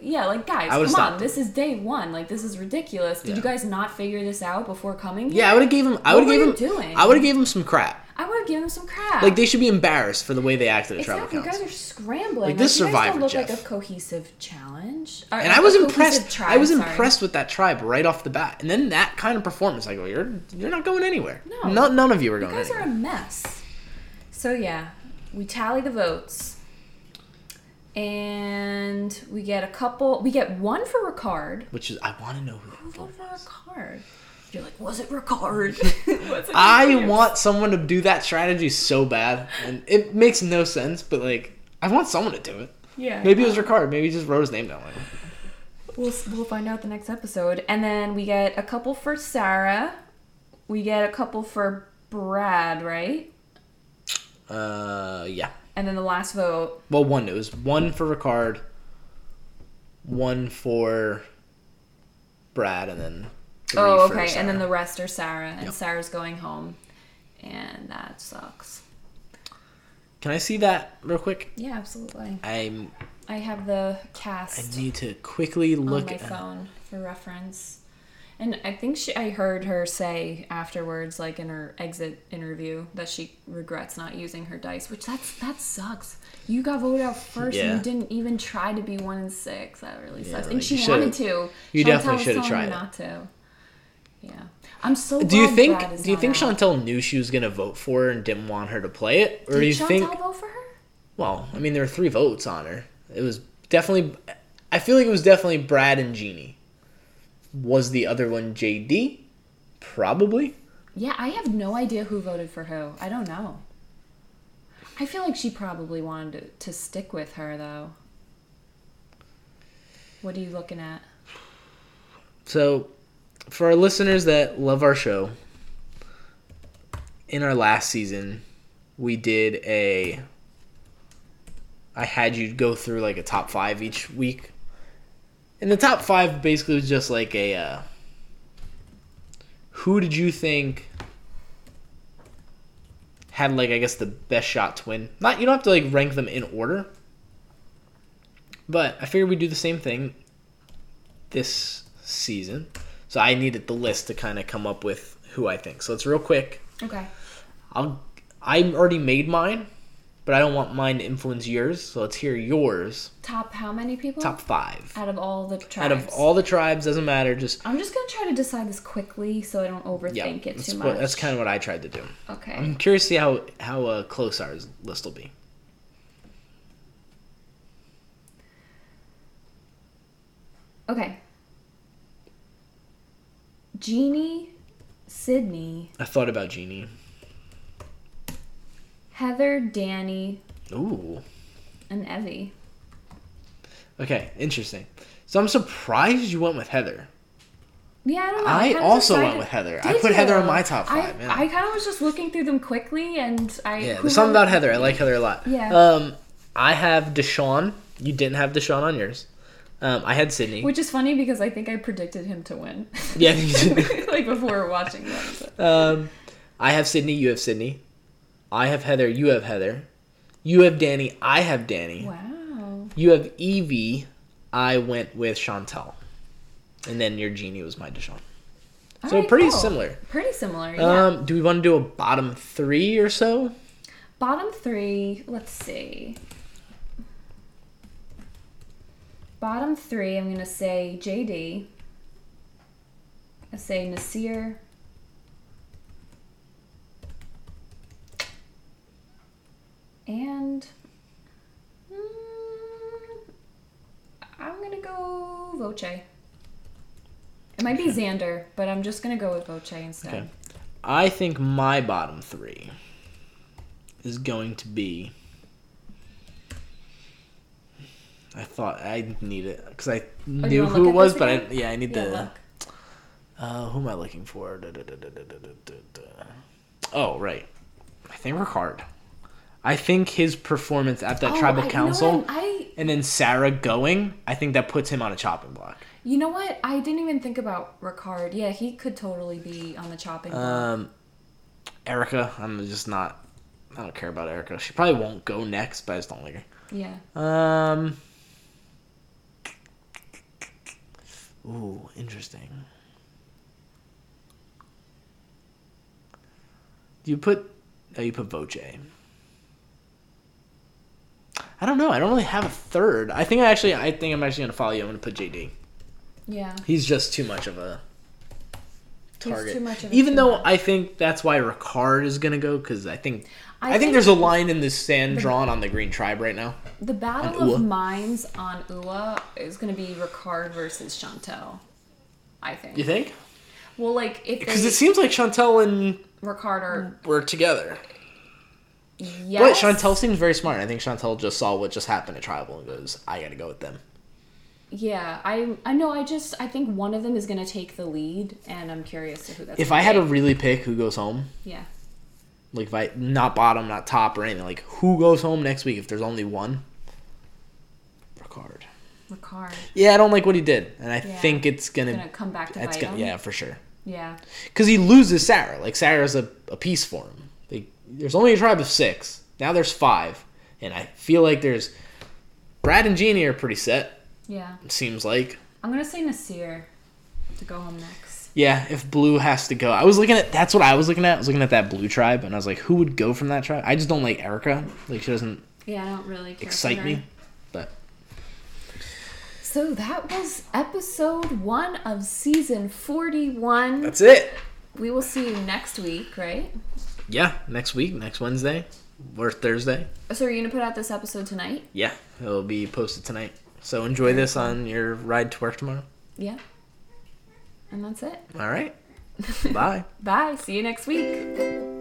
Yeah, like guys, come would've on. This is day one. Like this is ridiculous. Did Yeah. you guys not figure this out before coming? Yeah, I would have gave him. I would have were gave you him. doing? I would have gave him some crap. I would have given him some crap. Like they should be embarrassed for the way they acted at Tribal Exactly, you guys are scrambling. Like, this you guys don't look Jeff. like a cohesive challenge. Or And a I was impressed. tribe, I was sorry. impressed with that tribe right off the bat. And then that kind of performance, I go, you're you're not going anywhere. No. No, none of you are going. Anywhere. You guys are a mess. So yeah, we tally the votes. And we get a couple. We get one for Ricard. Which is I want to know who. Who voted for. Ricard? You're like, was it Ricard? was it I Ricard? want someone to do that strategy so bad, and it makes no sense. But like, I want someone to do it. Yeah. Maybe it was Ricard. Maybe he just wrote his name down. Like, We'll we'll find out the next episode. And then we get a couple for Sara. We get a couple for Brad, right? uh, yeah. And then the last vote. Well, one. It was one for Ricard, one for Brad, and then. Oh, okay. And then the rest are Sara, and Yep. Sara's going home, and that sucks. Can I see that real quick? Yeah, absolutely. I'm. I have the cast. I need to quickly look on my at. phone for reference. And I think she, I heard her say afterwards, like in her exit interview, that she regrets not using her dice, which that's that sucks. You got voted out first, and you didn't even try to be one in six. That really Yeah, sucks. like, and she wanted to. you Shantel definitely should've tried. Not to. Yeah, I'm so. Do you think? Do you think out. Shantel knew she was gonna vote for her and didn't want her to play it, or Did do you Shantel think? vote for her? Well, I mean, there were three votes on her. It was definitely. I feel like it was definitely Brad and Genie. Was the other one JD? Probably. Yeah, I have no idea who voted for who. I don't know. I feel like she probably wanted to, to stick with her though. What are you looking at? So, for our listeners that love our show, in our last season, we did a. I had you go through like a top five each week. And the top five basically was just like a. Uh, who did you think had like I guess the best shot to win? Not you don't have to like rank them in order. But I figured we'd do the same thing this season. So I needed the list to kind of come up with who I think. So it's real quick. Okay. I'll I already made mine, but I don't want mine to influence yours. So let's hear yours. Top how many people? Top five out of all the tribes. out of all the tribes. Doesn't matter. Just I'm just gonna try to decide this quickly so I don't overthink yeah. it That's, too what, much. that's kind of what I tried to do. okay. I'm curious to see how how uh, close our list will be. Okay. Genie, Sydney, I thought about Genie. Heather, Danny, Ooh. and Evvie. Okay, interesting. So I'm surprised you went with Heather. Yeah, I don't know. I kinda also decided- went with Heather. I put Heather on my top five, I, yeah. I kind of was just looking through them quickly, and I Yeah, there's something about Heather. I like Heather a lot. Yeah. Um, I have Deshawn. You didn't have Deshawn on yours. Um, I had Sydney. Which is funny because I think I predicted him to win. Yeah, like before watching that. um, I have Sydney. You have Sydney. I have Heather. You have Heather. You have Danny. I have Danny. Wow. You have Evvie. I went with Shantel. And then your Genie was my Deshawn. So Alright, pretty cool. similar. Pretty similar. Yeah. Um, do we want to do a bottom three or so? Bottom three. Let's see. Bottom three. I'm gonna say JD. I say Naseer. And mm, I'm gonna go Voce. It might be Xander, but I'm just gonna go with Voce instead. Okay. I think my bottom three is going to be. I thought I need it because I oh, knew who it was, but I, yeah, I need yeah, the. Uh, who am I looking for? Da, da, da, oh right, I think Ricard. I think his performance at that Oh, tribal I- council. I and then Sara going, I think that puts him on a chopping block. You know what? I didn't even think about Ricard. Yeah, he could totally be on the chopping block. Um, Erika, I'm just not. I don't care about Erika. She probably won't go next, but I just don't like her. yeah. Um. Ooh, interesting. Do you put? Oh, you put Voce. I don't know. I don't really have a third. I think I actually. I think I'm actually gonna follow you. I'm gonna put JD. Yeah. He's just too much of a He's target. too much of a Even though much. I think that's why Ricard is gonna go because I think I, think, there's a line in the sand drawn on the Green Tribe right now. the battle of minds on Ua is going to be Ricard versus Shantel. I think. You think? Well, like if Because it seems like Shantel and Ricard are were together. Yes, But Shantel seems very smart. I think Shantel just saw what just happened at Tribal and goes, I gotta go with them. Yeah, I I know. I just I think one of them is going to take the lead, and I'm curious to who that's. If I had to really pick who goes home, yeah, like if I not bottom, not top or anything, like who goes home next week if there's only one? Ricard. Ricard Yeah, I don't like what he did, and I Yeah. think it's gonna. gonna come back to bite gonna him. yeah for sure. yeah, Because he loses Sara. Like Sara's a, a piece for him. There's only a tribe of six. Now there's five, and I feel like there's Brad and Genie are pretty set. yeah. It seems like. I'm gonna say Naseer to go home next. Yeah, if Blue has to go, I was looking at. That's what I was looking at. I was looking at that Blue tribe, and I was like, who would go from that tribe? I just don't like Erika. Like she doesn't Yeah, I don't really excite me. But So that was episode one of season 41. that's it. we will see you next week, right? Yeah, next week, next Wednesday or Thursday. So are you gonna put out this episode tonight? Yeah, it'll be posted tonight. So enjoy this on your ride to work tomorrow. Yeah. And that's it. All right. Bye. Bye. See you next week.